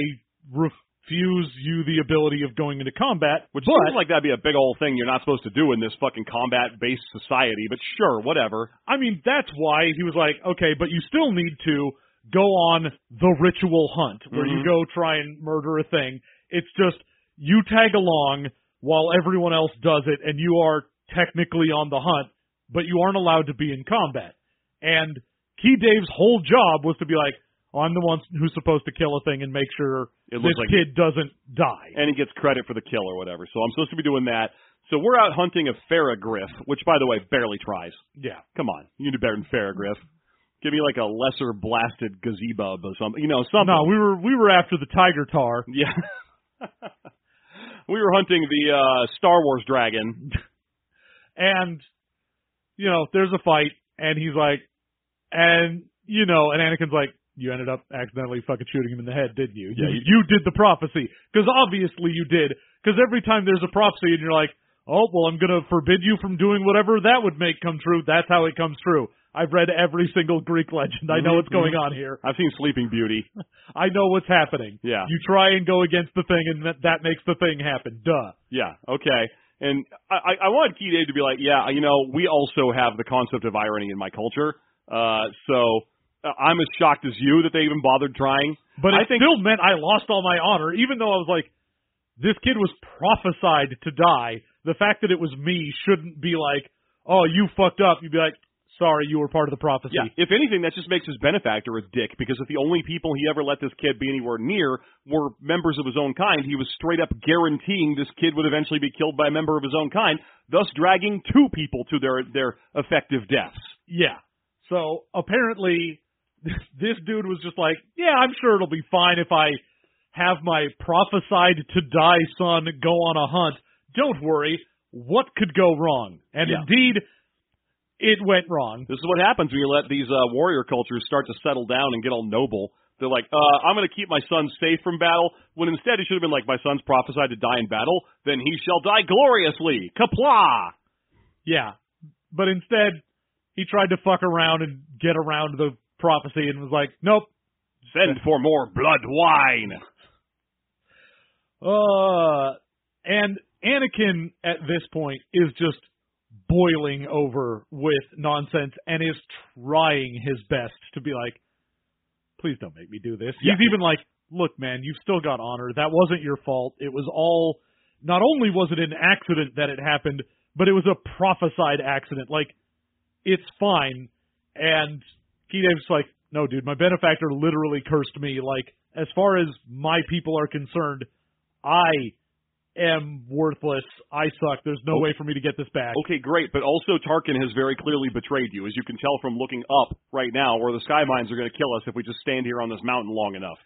refuse you the ability of going into combat, Which but seems like that'd be a big old thing you're not supposed to do in this fucking combat-based society. But sure, whatever. I mean, that's why he was like, okay, but you still need to go on the ritual hunt where you Mhm. go try and murder a thing. It's just you tag along while everyone else does it, and you are technically on the hunt, but you aren't allowed to be in combat. And Ke Daiv's whole job was to be like, I'm the one who's supposed to kill a thing and make sure It this like kid doesn't die. and he gets credit for the kill or whatever. So I'm supposed to be doing that. So we're out hunting a Faragriff, which, by the way, barely tries. yeah. Come on, you do better than Faragriff. Give me like a lesser blasted gazebo or something. You know, something. No, we were we were after the tiger tar. Yeah. we were hunting the uh Star Wars dragon. and you know, there's a fight, and he's like, and you know, and Anakin's like, you ended up accidentally fucking shooting him in the head, didn't you? Yeah, you, you- did the prophecy because obviously you did. Because every time there's a prophecy, and you're like, oh well, I'm gonna forbid you from doing whatever that would make come true. That's how it comes true. I've read every single Greek legend. I know Mhm, what's going on here. I've seen Sleeping Beauty. I know what's happening. Yeah. You try and go against the thing, and that, that makes the thing happen. Duh. Yeah, okay. And I, I I want Ke Daiv to be like, yeah, you know, we also have the concept of irony in my culture. Uh, so Uh, I'm as shocked as you that they even bothered trying. But I it think- still meant I lost all my honor, even though I was like, this kid was prophesied to die. The fact that it was me shouldn't be like, oh, you fucked up. You'd be like, sorry, you were part of the prophecy. Yeah, if anything, that just makes his benefactor a dick because if the only people he ever let this kid be anywhere near were members of his own kind, he was straight up guaranteeing this kid would eventually be killed by a member of his own kind, thus dragging two people to their their effective deaths. Yeah. So apparently, this dude was just like, yeah, I'm sure it'll be fine if I have my prophesied to die son go on a hunt. Don't worry. What could go wrong? And Yeah. indeed, it went wrong. This is what happens when you let these uh, warrior cultures start to settle down and get all noble. They're like, uh, I'm going to keep my son safe from battle, when instead it should have been like, my son's prophesied to die in battle, then he shall die gloriously. Kapla! Yeah. But instead, he tried to fuck around and get around the prophecy and was like, nope. Send for more blood wine. Uh, and Anakin at this point is just boiling over with nonsense and is trying his best to be like, please don't make me do this. Yeah. He's even like, look, man, you've still got honor. That wasn't your fault. It was all, not only was it an accident that it happened, but it was a prophesied accident. Like, it's fine. And Ke Daiv's like, no, dude, my benefactor literally cursed me. Like, as far as my people are concerned, I am worthless. I suck. There's no way for me to get this back. Okay, great, but also Tarkin has very clearly betrayed you, as you can tell from looking up right now, where the sky mines are going to kill us if we just stand here on this mountain long enough.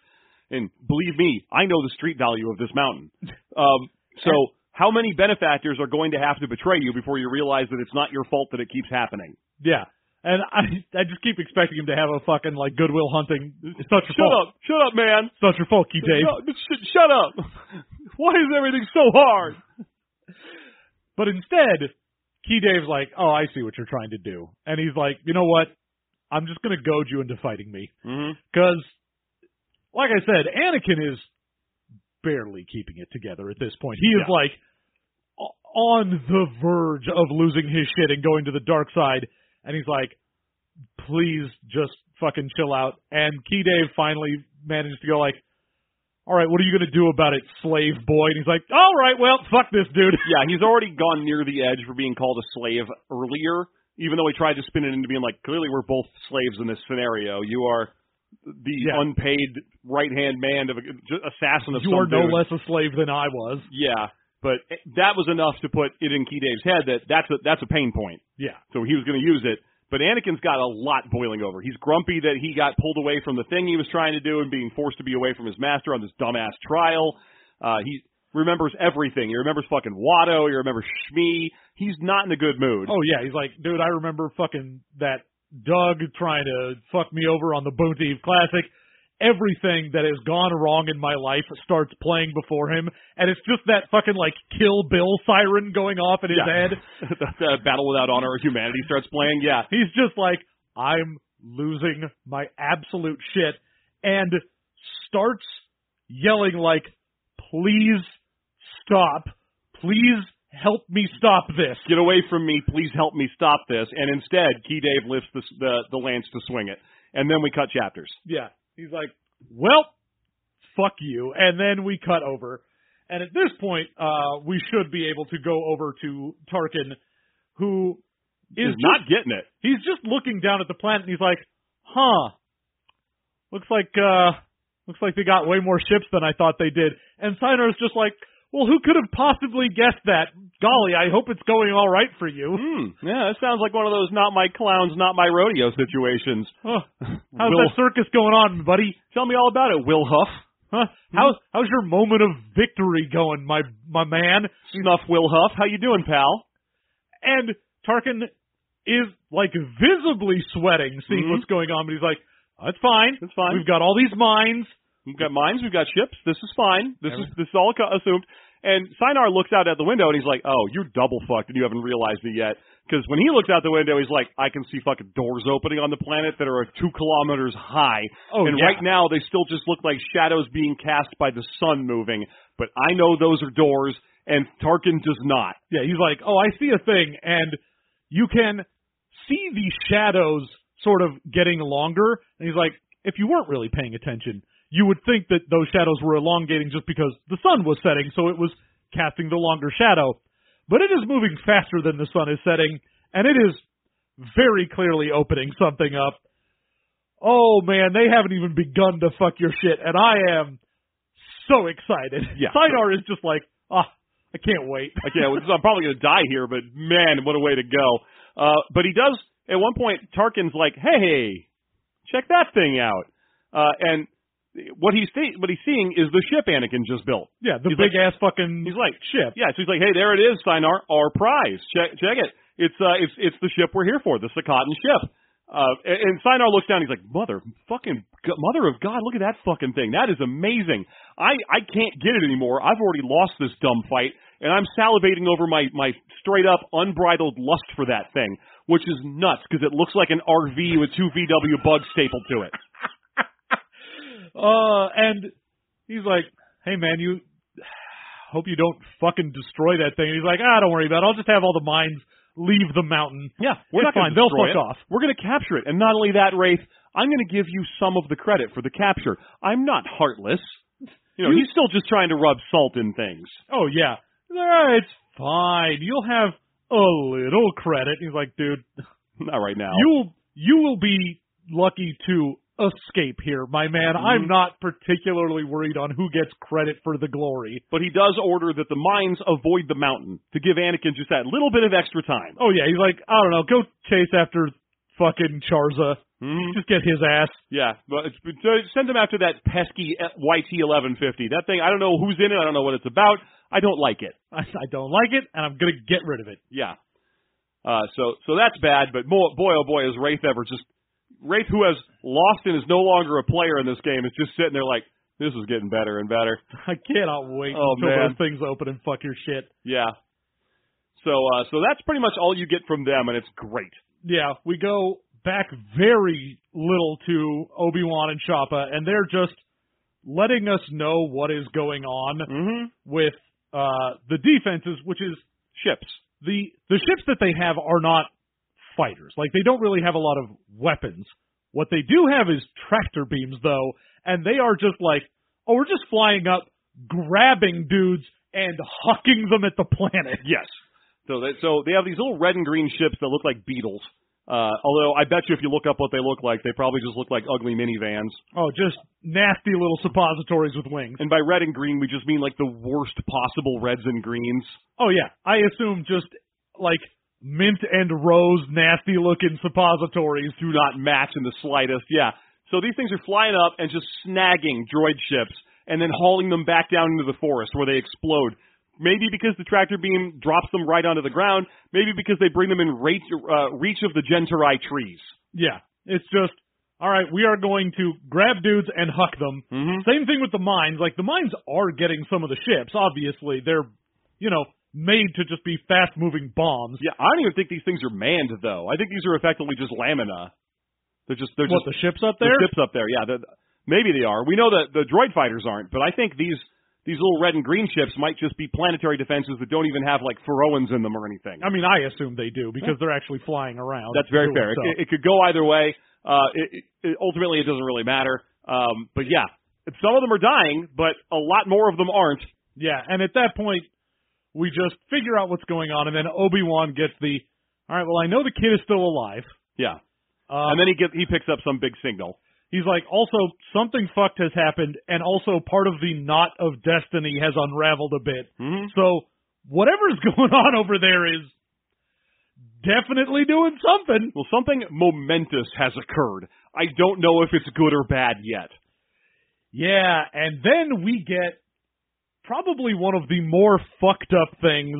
And believe me, I know the street value of this mountain. Um, so, how many benefactors are going to have to betray you before you realize that it's not your fault that it keeps happening? Yeah. And I I just keep expecting him to have a fucking like Goodwill Hunting. It's not your Shut fault. up! Shut up, man! It's not your fault, Ke Daiv. No, sh- shut up! Why is everything so hard? But instead, Ke Daiv's like, "Oh, I see what you're trying to do," and he's like, "You know what? I'm just gonna goad you into fighting me." Mm-hmm. Because, like I said, Anakin is barely keeping it together at this point. He is like on the verge of losing his shit and going to the dark side, and he's like, "Please just fucking chill out." And Ke Daiv finally manages to go like, "All right, what are you gonna do about it, slave boy?" And he's like, "All right, well, fuck this dude." Yeah, he's already gone near the edge for being called a slave earlier, even though he tried to spin it into being like, clearly we're both slaves in this scenario. You are the Yeah. unpaid right hand man of a, assassin of You some are no dude. less a slave than I was. Yeah, but that was enough to put it in Ke Daiv's head that that's a that's a pain point. Yeah. So he was going to use it. But Anakin's got a lot boiling over. He's grumpy that he got pulled away from the thing he was trying to do and being forced to be away from his master on this dumbass trial. Uh, he remembers everything. He remembers fucking Watto. He remembers Shmi. He's not in a good mood. Oh yeah, he's like, dude, I remember fucking that Dug trying to fuck me over on the Boonta Eve Classic. Everything that has gone wrong in my life starts playing before him, and it's just that fucking like Kill Bill siren going off in his Yeah. head. the, the Battle Without Honor or Humanity starts playing. Yeah. He's just like, I'm losing my absolute shit, and starts yelling like, please stop, please help me stop this. Get away from me. Please help me stop this. And instead, Ke Daiv lifts the, the, the lance to swing it. And then we cut chapters. Yeah. He's like, well, fuck you. And then we cut over. And at this point, uh, we should be able to go over to Tarkin, who is He's not getting it. he's just looking down at the planet and he's like, huh, looks like, uh, looks like they got way more ships than I thought they did. And Seinar's just like, well, who could have possibly guessed that? Golly, I hope it's going all right for you. Hmm. Yeah, that sounds like one of those not my clowns, not my rodeo situations. Huh. How's Will- that circus going on, buddy? Tell me all about it, Wilhuff. Huh? How's how's your moment of victory going, my my man? Snuff Wilhuff. How you doing, pal? And Tarkin is like visibly sweating, seeing Mhm. what's going on, but he's like, "That's fine. That's fine. We've got all these mines." We've got mines, we've got ships. This is fine. This is this is all assumed. And Seinar looks out at the window and he's like, "Oh, you're double fucked, and you haven't realized it yet." Because when he looks out the window, he's like, "I can see fucking doors opening on the planet that are two kilometers high, Oh, and yeah. right now they still just look like shadows being cast by the sun moving. But I know those are doors, and Tarkin does not. Yeah, he's like, "Oh, I see a thing," and you can see the shadows sort of getting longer. And he's like, "If you weren't really paying attention, you would think that those shadows were elongating just because the sun was setting, so it was casting the longer shadow. But it is moving faster than the sun is setting, and it is very clearly opening something up. Oh man, they haven't even begun to fuck your shit, and I am so excited. Yeah. Seinar is just like, ah, I can't wait. Like, yeah, I'm probably going to die here, but man, what a way to go. Uh, but he does, at one point, Tarkin's like, hey, check that thing out. Uh, and what he's, see- what he's seeing is the ship Anakin just built. Yeah, the He's big like- ass fucking He's like, ship. yeah, so he's like, hey, there it is, Seinar, our prize. Check, check it. It's, uh, it's, it's the ship we're here for, the Sekotan ship. Uh, and, and Seinar looks down, he's like, mother, fucking, mother of God, look at that fucking thing. That is amazing. I, I can't get it anymore. I've already lost this dumb fight, and I'm salivating over my, my straight up unbridled lust for that thing, which is nuts, because it looks like an RV with two VW bugs stapled to it. Uh, and he's like, "Hey man, you hope you don't fucking destroy that thing." And he's like, "Ah, don't worry about it. I'll just have all the mines leave the mountain. Yeah, we're It's not going fine. They'll fuck it. off." We're going to capture it, and not only that, Raithe, I'm going to give you some of the credit for the capture. I'm not heartless. You know, You- he's still just trying to rub salt in things. Oh yeah, "Ah, it's fine. You'll have a little credit." He's like, "Dude, Not right now. you'll you will be lucky to escape here, my man. Mm-hmm. I'm not particularly worried on who gets credit for the glory." but he does order that the mines avoid the mountain to give Anakin just that little bit of extra time. Oh yeah, he's like, "I don't know, go chase after fucking Charza. Mhm. Just get his ass." Yeah, but uh, send him after that pesky YT 1150. That thing, I don't know who's in it. I don't know what it's about. I don't like it. I, I don't like it, and I'm gonna get rid of it. Yeah. Uh, so so that's bad. But boy oh boy is Raithe ever just Raithe who has lost and is no longer a player in this game is just sitting there like this is getting better and better. I cannot wait Oh, until man. those things open and fuck your shit. Yeah. So uh, so that's pretty much all you get from them, and it's great. Yeah, we go back very little to Obi Wan and Shappa, and they're just letting us know what is going on Mm-hmm. with uh, the defenses, which is ships. the the ships that they have are not fighters. Like they don't really have a lot of weapons. What they do have is tractor beams though, and they are just like, oh, we're just flying up, grabbing dudes and hucking them at the planet. Yes. So they, so they have these little red and green ships that look like beetles. Uh, although I bet you if you look up what they look like, they probably just look like ugly minivans. Oh, just nasty little suppositories with wings. And by red and green, we just mean like the worst possible reds and greens. Oh yeah, I assume just like mint and rose nasty looking suppositories. Do not match in the slightest. Yeah. So these things are flying up and just snagging droid ships and then hauling them back down into the forest where they explode. Maybe because the tractor beam drops them right onto the ground. Maybe because they bring them in reach, uh, reach of the Gentarai trees. Yeah, it's just all right. We are going to grab dudes and huck them. Mm-hmm. Same thing with the mines. Like the mines are getting some of the ships. Obviously, they're you know made to just be fast moving bombs. Yeah, I don't even think these things are manned though. I think these are effectively just lamina. They're just they're What just the ships up there? The ships up there, yeah. Maybe they are. We know that the droid fighters aren't, but I think these these little red and green ships might just be planetary defenses that don't even have like Ferroans in them or anything. I mean, I assume they do because they're actually flying around. That's very fair. It, it could go either way. Uh, it, it, ultimately, it doesn't really matter. Um, but yeah, some of them are dying, but a lot more of them aren't. Yeah, and at that point, we just figure out what's going on, and then Obi Wan gets the. All right, well, I know the kid is still alive. Yeah, Um, and then he get he picks up some big signal. he's like, also something fucked has happened, and also part of the knot of destiny has unraveled a bit. Mm-hmm. So whatever's going on over there is definitely doing something. Well, something momentous has occurred. I don't know if it's good or bad yet. Yeah, and then we get probably one of the more fucked up things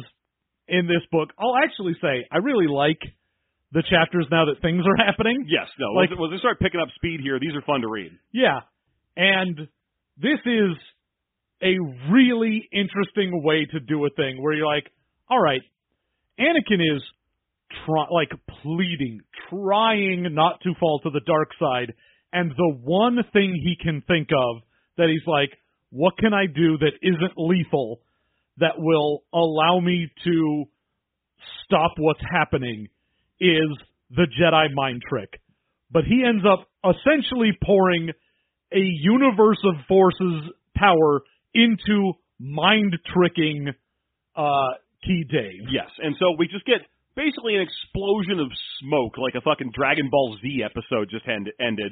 in this book. I'll actually say I really like the chapters now that things are happening. Yes, no. Like- once they start picking up speed here, these are fun to read. Yeah. And this is a really interesting way to do a thing where you're like, all right, Anakin is try- like pleading, trying not to fall to the dark side, and the one thing he can think of that he's like, what can I do that isn't lethal that will allow me to stop what's happening is the Jedi mind trick. But he ends up essentially pouring a universe of forces power into mind tricking uh Ke Daiv. Yes, and so we just get basically an explosion of smoke, like a fucking Dragon Ball Z episode just end- ended.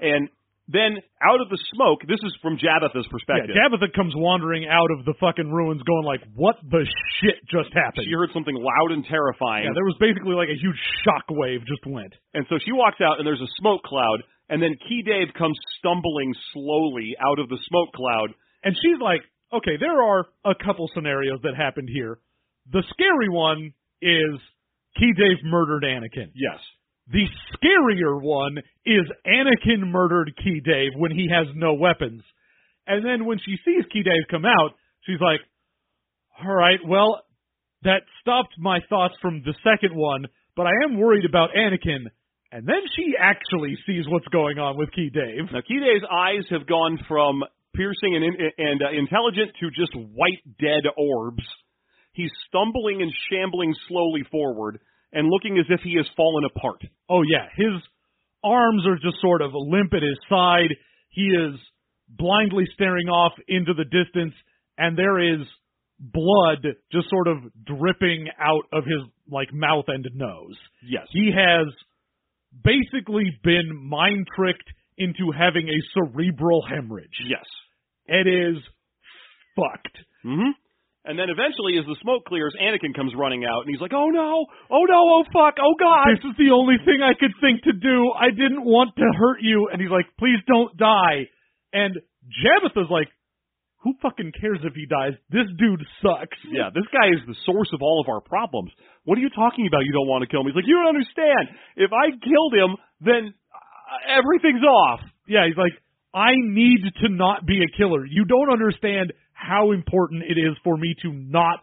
And then out of the smoke, this is from Jabitha's Yeah, perspective. Jabbatha comes wandering out of the fucking ruins going like, what the shit just happened? she heard something loud and terrifying. yeah, there was basically like a huge shock wave just went. And so she walks out, and there's a smoke cloud, and then Ke Daiv comes stumbling slowly out of the smoke cloud. And she's like, okay, there are a couple scenarios that happened here. The scary one is Ke Daiv murdered Anakin. Yes. The scarier one is Anakin murdered Ke Daiv when he has no weapons. And then when she sees Ke Daiv come out, she's like, all right, well, that stopped my thoughts from the second one, but I am worried about Anakin. And then she actually sees what's going on with Ke Daiv. Now, Ke Daiv's eyes have gone from piercing and, and uh, intelligent to just white dead orbs. He's stumbling and shambling slowly forward and looking as if he has fallen apart. Oh yeah, his arms are just sort of limp at his side. He is blindly staring off into the distance, and there is blood just sort of dripping out of his like mouth and nose. Yes. He has basically been mind tricked into having a cerebral hemorrhage. Yes. It is fucked. Mm-hmm. And then eventually, as the smoke clears, Anakin comes running out, and he's like, "Oh no! Oh no! Oh fuck! Oh god!" This is the only thing I could think to do. I didn't want to hurt you. And he's like, please don't die. And Jabitha's like, who fucking cares if he dies? This dude sucks. Yeah, this guy is the source of all of our problems. What are you talking about? You don't want to kill him? He's like, you don't understand. If I killed him, then uh, everything's off. Yeah, he's like, I need to not be a killer. You don't understand how important it is for me to not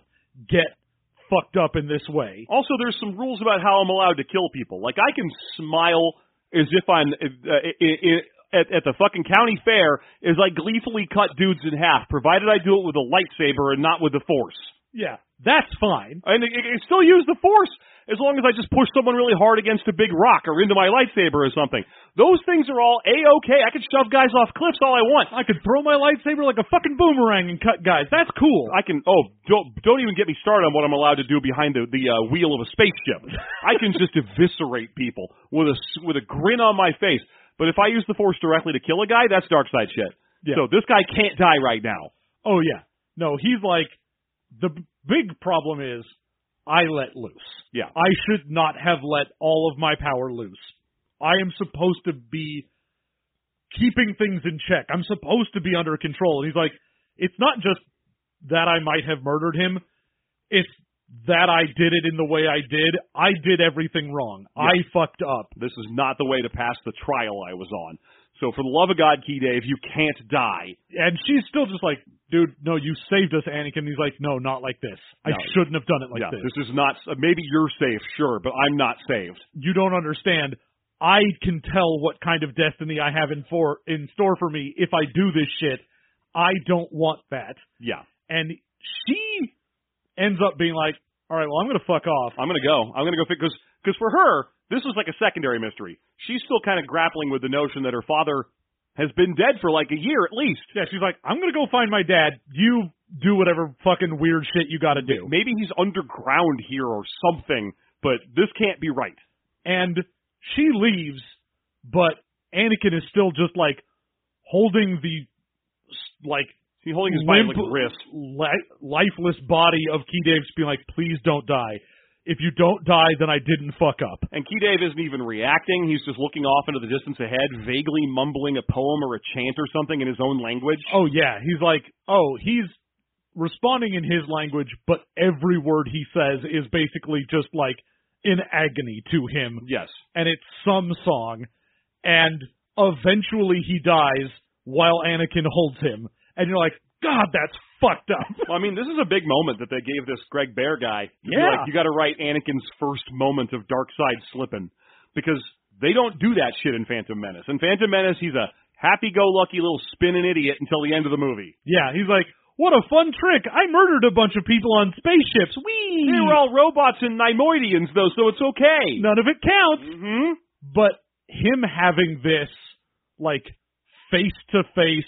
get fucked up in this way. Also, there's some rules about how I'm allowed to kill people. Like, I can smile as if I'm uh, i i at, at the fucking county fair as I gleefully cut dudes in half, provided I do it with a lightsaber and not with the force. Yeah. That's fine. And it, it still use the force as long as I just push someone really hard against a big rock or into my lightsaber or something. Those things are all a-okay. I can shove guys off cliffs all I want. I could throw my lightsaber like a fucking boomerang and cut guys. That's cool. I can. Oh, don't don't even get me started on what I'm allowed to do behind the the uh, wheel of a spaceship. I can just eviscerate people with a with a grin on my face. But if I use the force directly to kill a guy, that's dark side shit. Yeah. So this guy can't die right now. Oh yeah. No, he's like the big problem is I let loose. Yeah. I should not have let all of my power loose. I am supposed to be keeping things in check. I'm supposed to be under control. And he's like, it's not just that I might have murdered him. It's that I did it in the way I did. I did everything wrong. I fucked up. This is not the way to pass the trial I was on. So for the love of God, Ke Daiv, you can't die. And she's still just like, dude, no, you saved us, Anakin. He's like, no, not like this. I No. shouldn't have done it like yeah, this. this is not. Maybe you're safe, sure, but I'm not saved. you don't understand. I can tell what kind of destiny I have in for in store for me if I do this shit. I don't want that. Yeah, And she ends up being like, "All right, well, I'm going to fuck off." I'm gonna go. I'm gonna go because because for her, this was like a secondary mystery. She's still kind of grappling with the notion that her father has been dead for like a year at least. Yeah, she's like, "I'm going to go find my dad. You do whatever fucking weird shit you got to do." Maybe he's underground here or something, but this can't be right. And she leaves, but Anakin is still just like holding the like He's holding his limp, bionic wrist. li- lifeless body of Ke Daiv's being like, please don't die. If you don't die, then I didn't fuck up. And Ke Daiv isn't even reacting. He's just looking off into the distance ahead, vaguely mumbling a poem or a chant or something in his own language. Oh yeah, he's like, oh, he's responding in his language, but every word he says is basically just like in agony to him, Yes. and it's some song, and eventually he dies while Anakin holds him, and you're like, God, that's fucked up. Well, I mean, this is a big moment that they gave this Greg Bear guy. to Yeah. like, you got to write Anakin's first moment of dark side slipping because they don't do that shit in Phantom Menace. In Phantom Menace, he's a happy-go-lucky little spinning idiot until the end of the movie. Yeah, he's like, what a fun trick! I murdered a bunch of people on spaceships. Wee! They were all robots and Neimoidians, though, so it's okay. None of it counts. hmm But him having this, like, face to face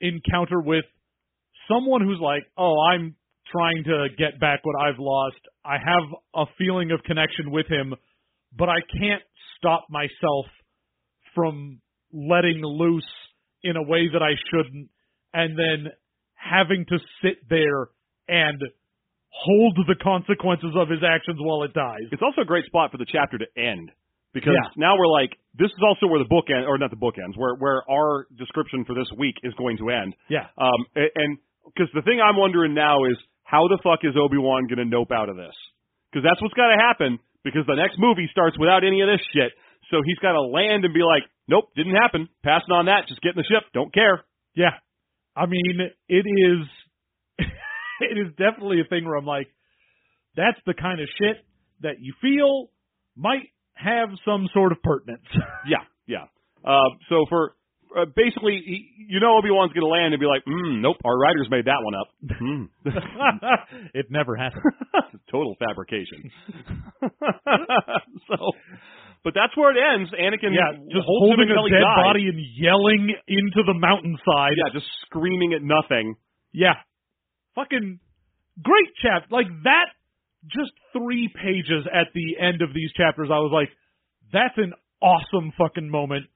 encounter with someone who's like, oh, I'm trying to get back what I've lost. I have a feeling of connection with him, but I can't stop myself from letting loose in a way that I shouldn't, and then having to sit there and hold the consequences of his actions while it dies. It's also a great spot for the chapter to end because Yeah. now we're like, this is also where the book end, or not the book ends, where where our description for this week is going to end. Yeah. Um, and because the thing I'm wondering now is how the fuck is Obi Wan going to nope out of this? Because that's what's got to happen. Because the next movie starts without any of this shit. So he's got to land and be like, nope, didn't happen. Passing on that. Just get in the ship. Don't care. Yeah. I mean, it is it is definitely a thing where I'm like, that's the kind of shit that you feel might have some sort of pertinence. Yeah, yeah. Uh, so for uh, basically, he, you know, Obi Wan's going to land and be like, mm, nope, our writers made that one up. Mm. it never happened. Total fabrication. so, but that's where it ends. Anakin Yeah, just holding a dead body and yelling into the mountainside. Yeah, just screaming at nothing. Yeah. Fucking great chapter. Like that, just three pages at the end of these chapters, I was like, that's an awesome fucking moment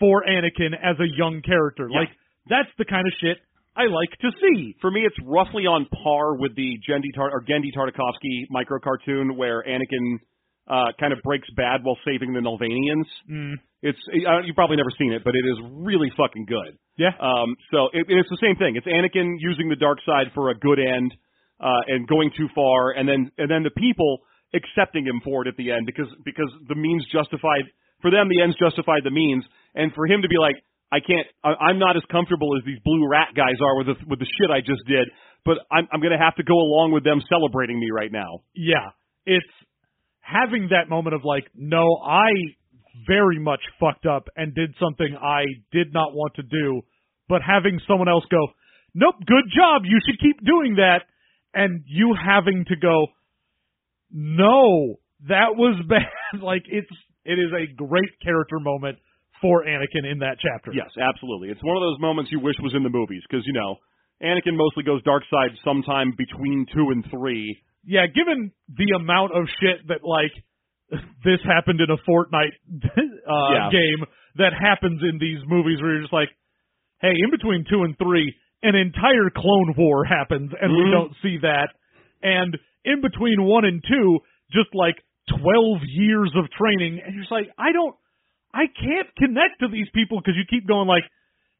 for Anakin as a young character. Yeah. Like, that's the kind of shit I like to see. For me, it's roughly on par with the Genndy Tar- or Genndy Tartakovsky micro cartoon where Anakin uh, kind of breaks bad while saving the Nelvaanians. Mm. It's uh, you've probably never seen it, but it is really fucking good. Yeah. Um, so it, it's the same thing. It's Anakin using the dark side for a good end uh, and going too far, and then and then the people accepting him for it at the end because because the means justified for them. The ends justified the means, and for him to be like, I can't. I, I'm not as comfortable as these blue rat guys are with the with the shit I just did, but I'm I'm gonna have to go along with them celebrating me right now. Yeah. It's having that moment of like, no, I very much fucked up and did something I did not want to do, but having someone else go, nope, good job, you should keep doing that, and you having to go, no, that was bad. like it's it is a great character moment for Anakin in that chapter. Yes, absolutely. It's one of those moments you wish was in the movies because you know Anakin mostly goes dark side sometime between two and three. Yeah, given the amount of shit that like this happened in a Fortnite uh, Yeah. game that happens in these movies where you're just like, hey, in between two and three, an entire Clone War happens and we Mhm. don't see that, and in between one and two, just like twelve years of training, and you're just like, I don't, I can't connect to these people because you keep going like,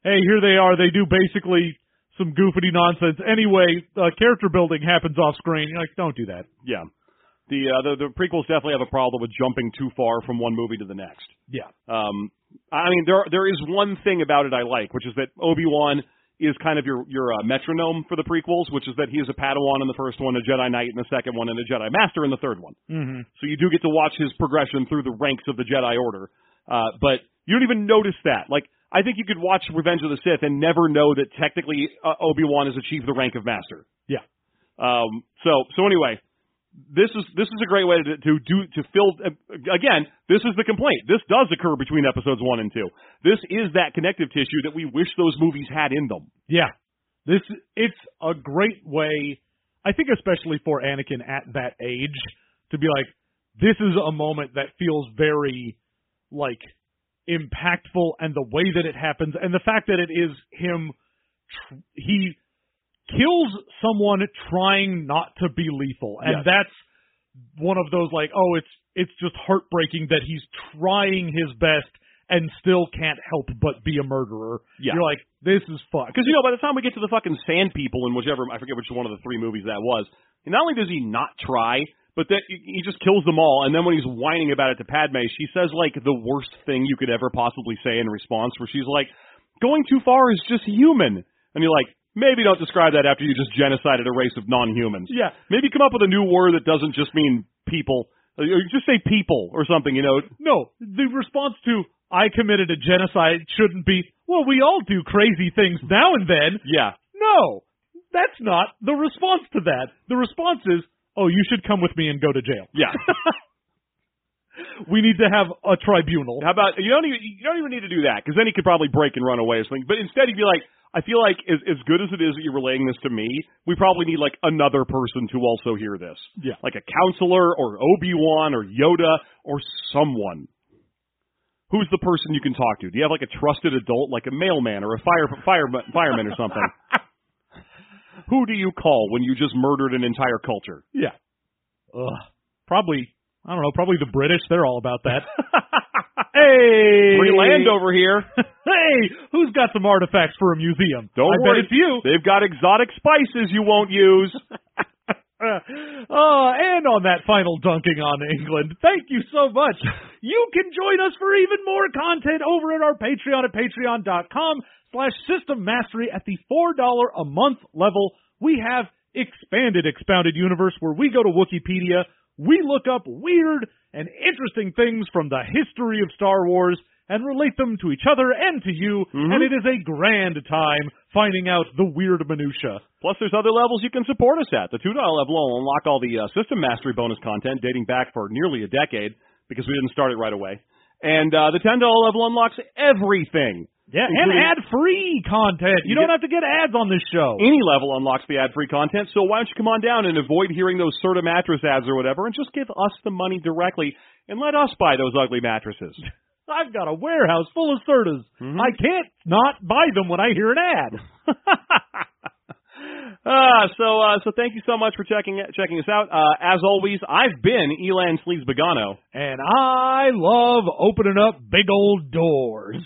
hey, here they are, they do basically some goofity nonsense. Anyway, uh, character building happens off screen. You're like, don't do that. Yeah, the uh, the the prequels definitely have a problem with jumping too far from one movie to the next. Yeah. Um, I mean, there there is one thing about it I like, which is that Obi Wan is kind of your your uh, metronome for the prequels, which is that he is a Padawan in the first one, a Jedi Knight in the second one, and a Jedi Master in the third one. Mm-hmm. So you do get to watch his progression through the ranks of the Jedi Order. Uh, but you don't even notice that. Like, I think you could watch Revenge of the Sith and never know that technically uh, Obi Wan has achieved the rank of Master. Yeah. Um, so so anyway, this is this is a great way to to do to fill uh, again. This is the complaint. This does occur between episodes one and two. This is that connective tissue that we wish those movies had in them. Yeah. This it's a great way I think especially for Anakin at that age to be like this is a moment that feels very like impactful and the way that it happens and the fact that it is him tr- he kills someone trying not to be lethal and Yes. that's one of those like oh it's it's just heartbreaking that he's trying his best and still can't help but be a murderer. Yeah. You're like, this is fucked. Because you know, by the time we get to the fucking sand people in whichever I forget which one of the three movies that was, not only does he not try, but that he just kills them all. And then when he's whining about it to Padme, she says like the worst thing you could ever possibly say in response, where she's like, "Going too far is just human," and you're like. Maybe don't describe that after you just genocided a race of non-humans. Yeah. Maybe come up with a new word that doesn't just mean people. Uh, or just say people or something, you know. No, the response to I committed a genocide shouldn't be, well, we all do crazy things now and then. Yeah. No, that's not the response to that. The response is, oh, you should come with me and go to jail. Yeah. We need to have a tribunal. How about you don't even you don't even need to do that because then he could probably break and run away or something. But instead, he'd be like, I feel like as as good as it is that you're relaying this to me, we probably need like another person to also hear this. Yeah. like a counselor or Obi Wan or Yoda or someone. Who's the person you can talk to? Do you have like a trusted adult, like a mailman or a fire fire fireman or something? Who do you call when you just murdered an entire culture? Yeah. Ugh. Probably, I don't know, probably the British. They're all about that. hey! Free land over here. hey! Who's got some artifacts for a museum? Don't I worry, bet it's you. They've got exotic spices you won't use. oh, and on that final dunking on England, thank you so much. You can join us for even more content over at our Patreon at patreon.com slash system mastery at the $4 a month level. We have expanded Expounded Universe where we go to Wikipedia, we look up weird and interesting things from the history of Star Wars and relate them to each other and to you, and it is a grand time finding out the weird minutia. Plus, there's other levels you can support us at. The $2 level will unlock all the uh, System Mastery bonus content dating back for nearly a decade because we didn't start it right away. And uh, the $10 level unlocks everything. Yeah, and ad-free content. You, You don't have to get ads on this show. Any level unlocks the ad-free content, so why don't you come on down and avoid hearing those Serta mattress ads or whatever and just give us the money directly and let us buy those ugly mattresses. I've got a warehouse full of Sertas. Mm-hmm. I can't not buy them when I hear an ad. Ah, so uh, so thank you so much for checking checking us out. Uh, as always, I've been Elan Sleeves Begano. and I love opening up big old doors.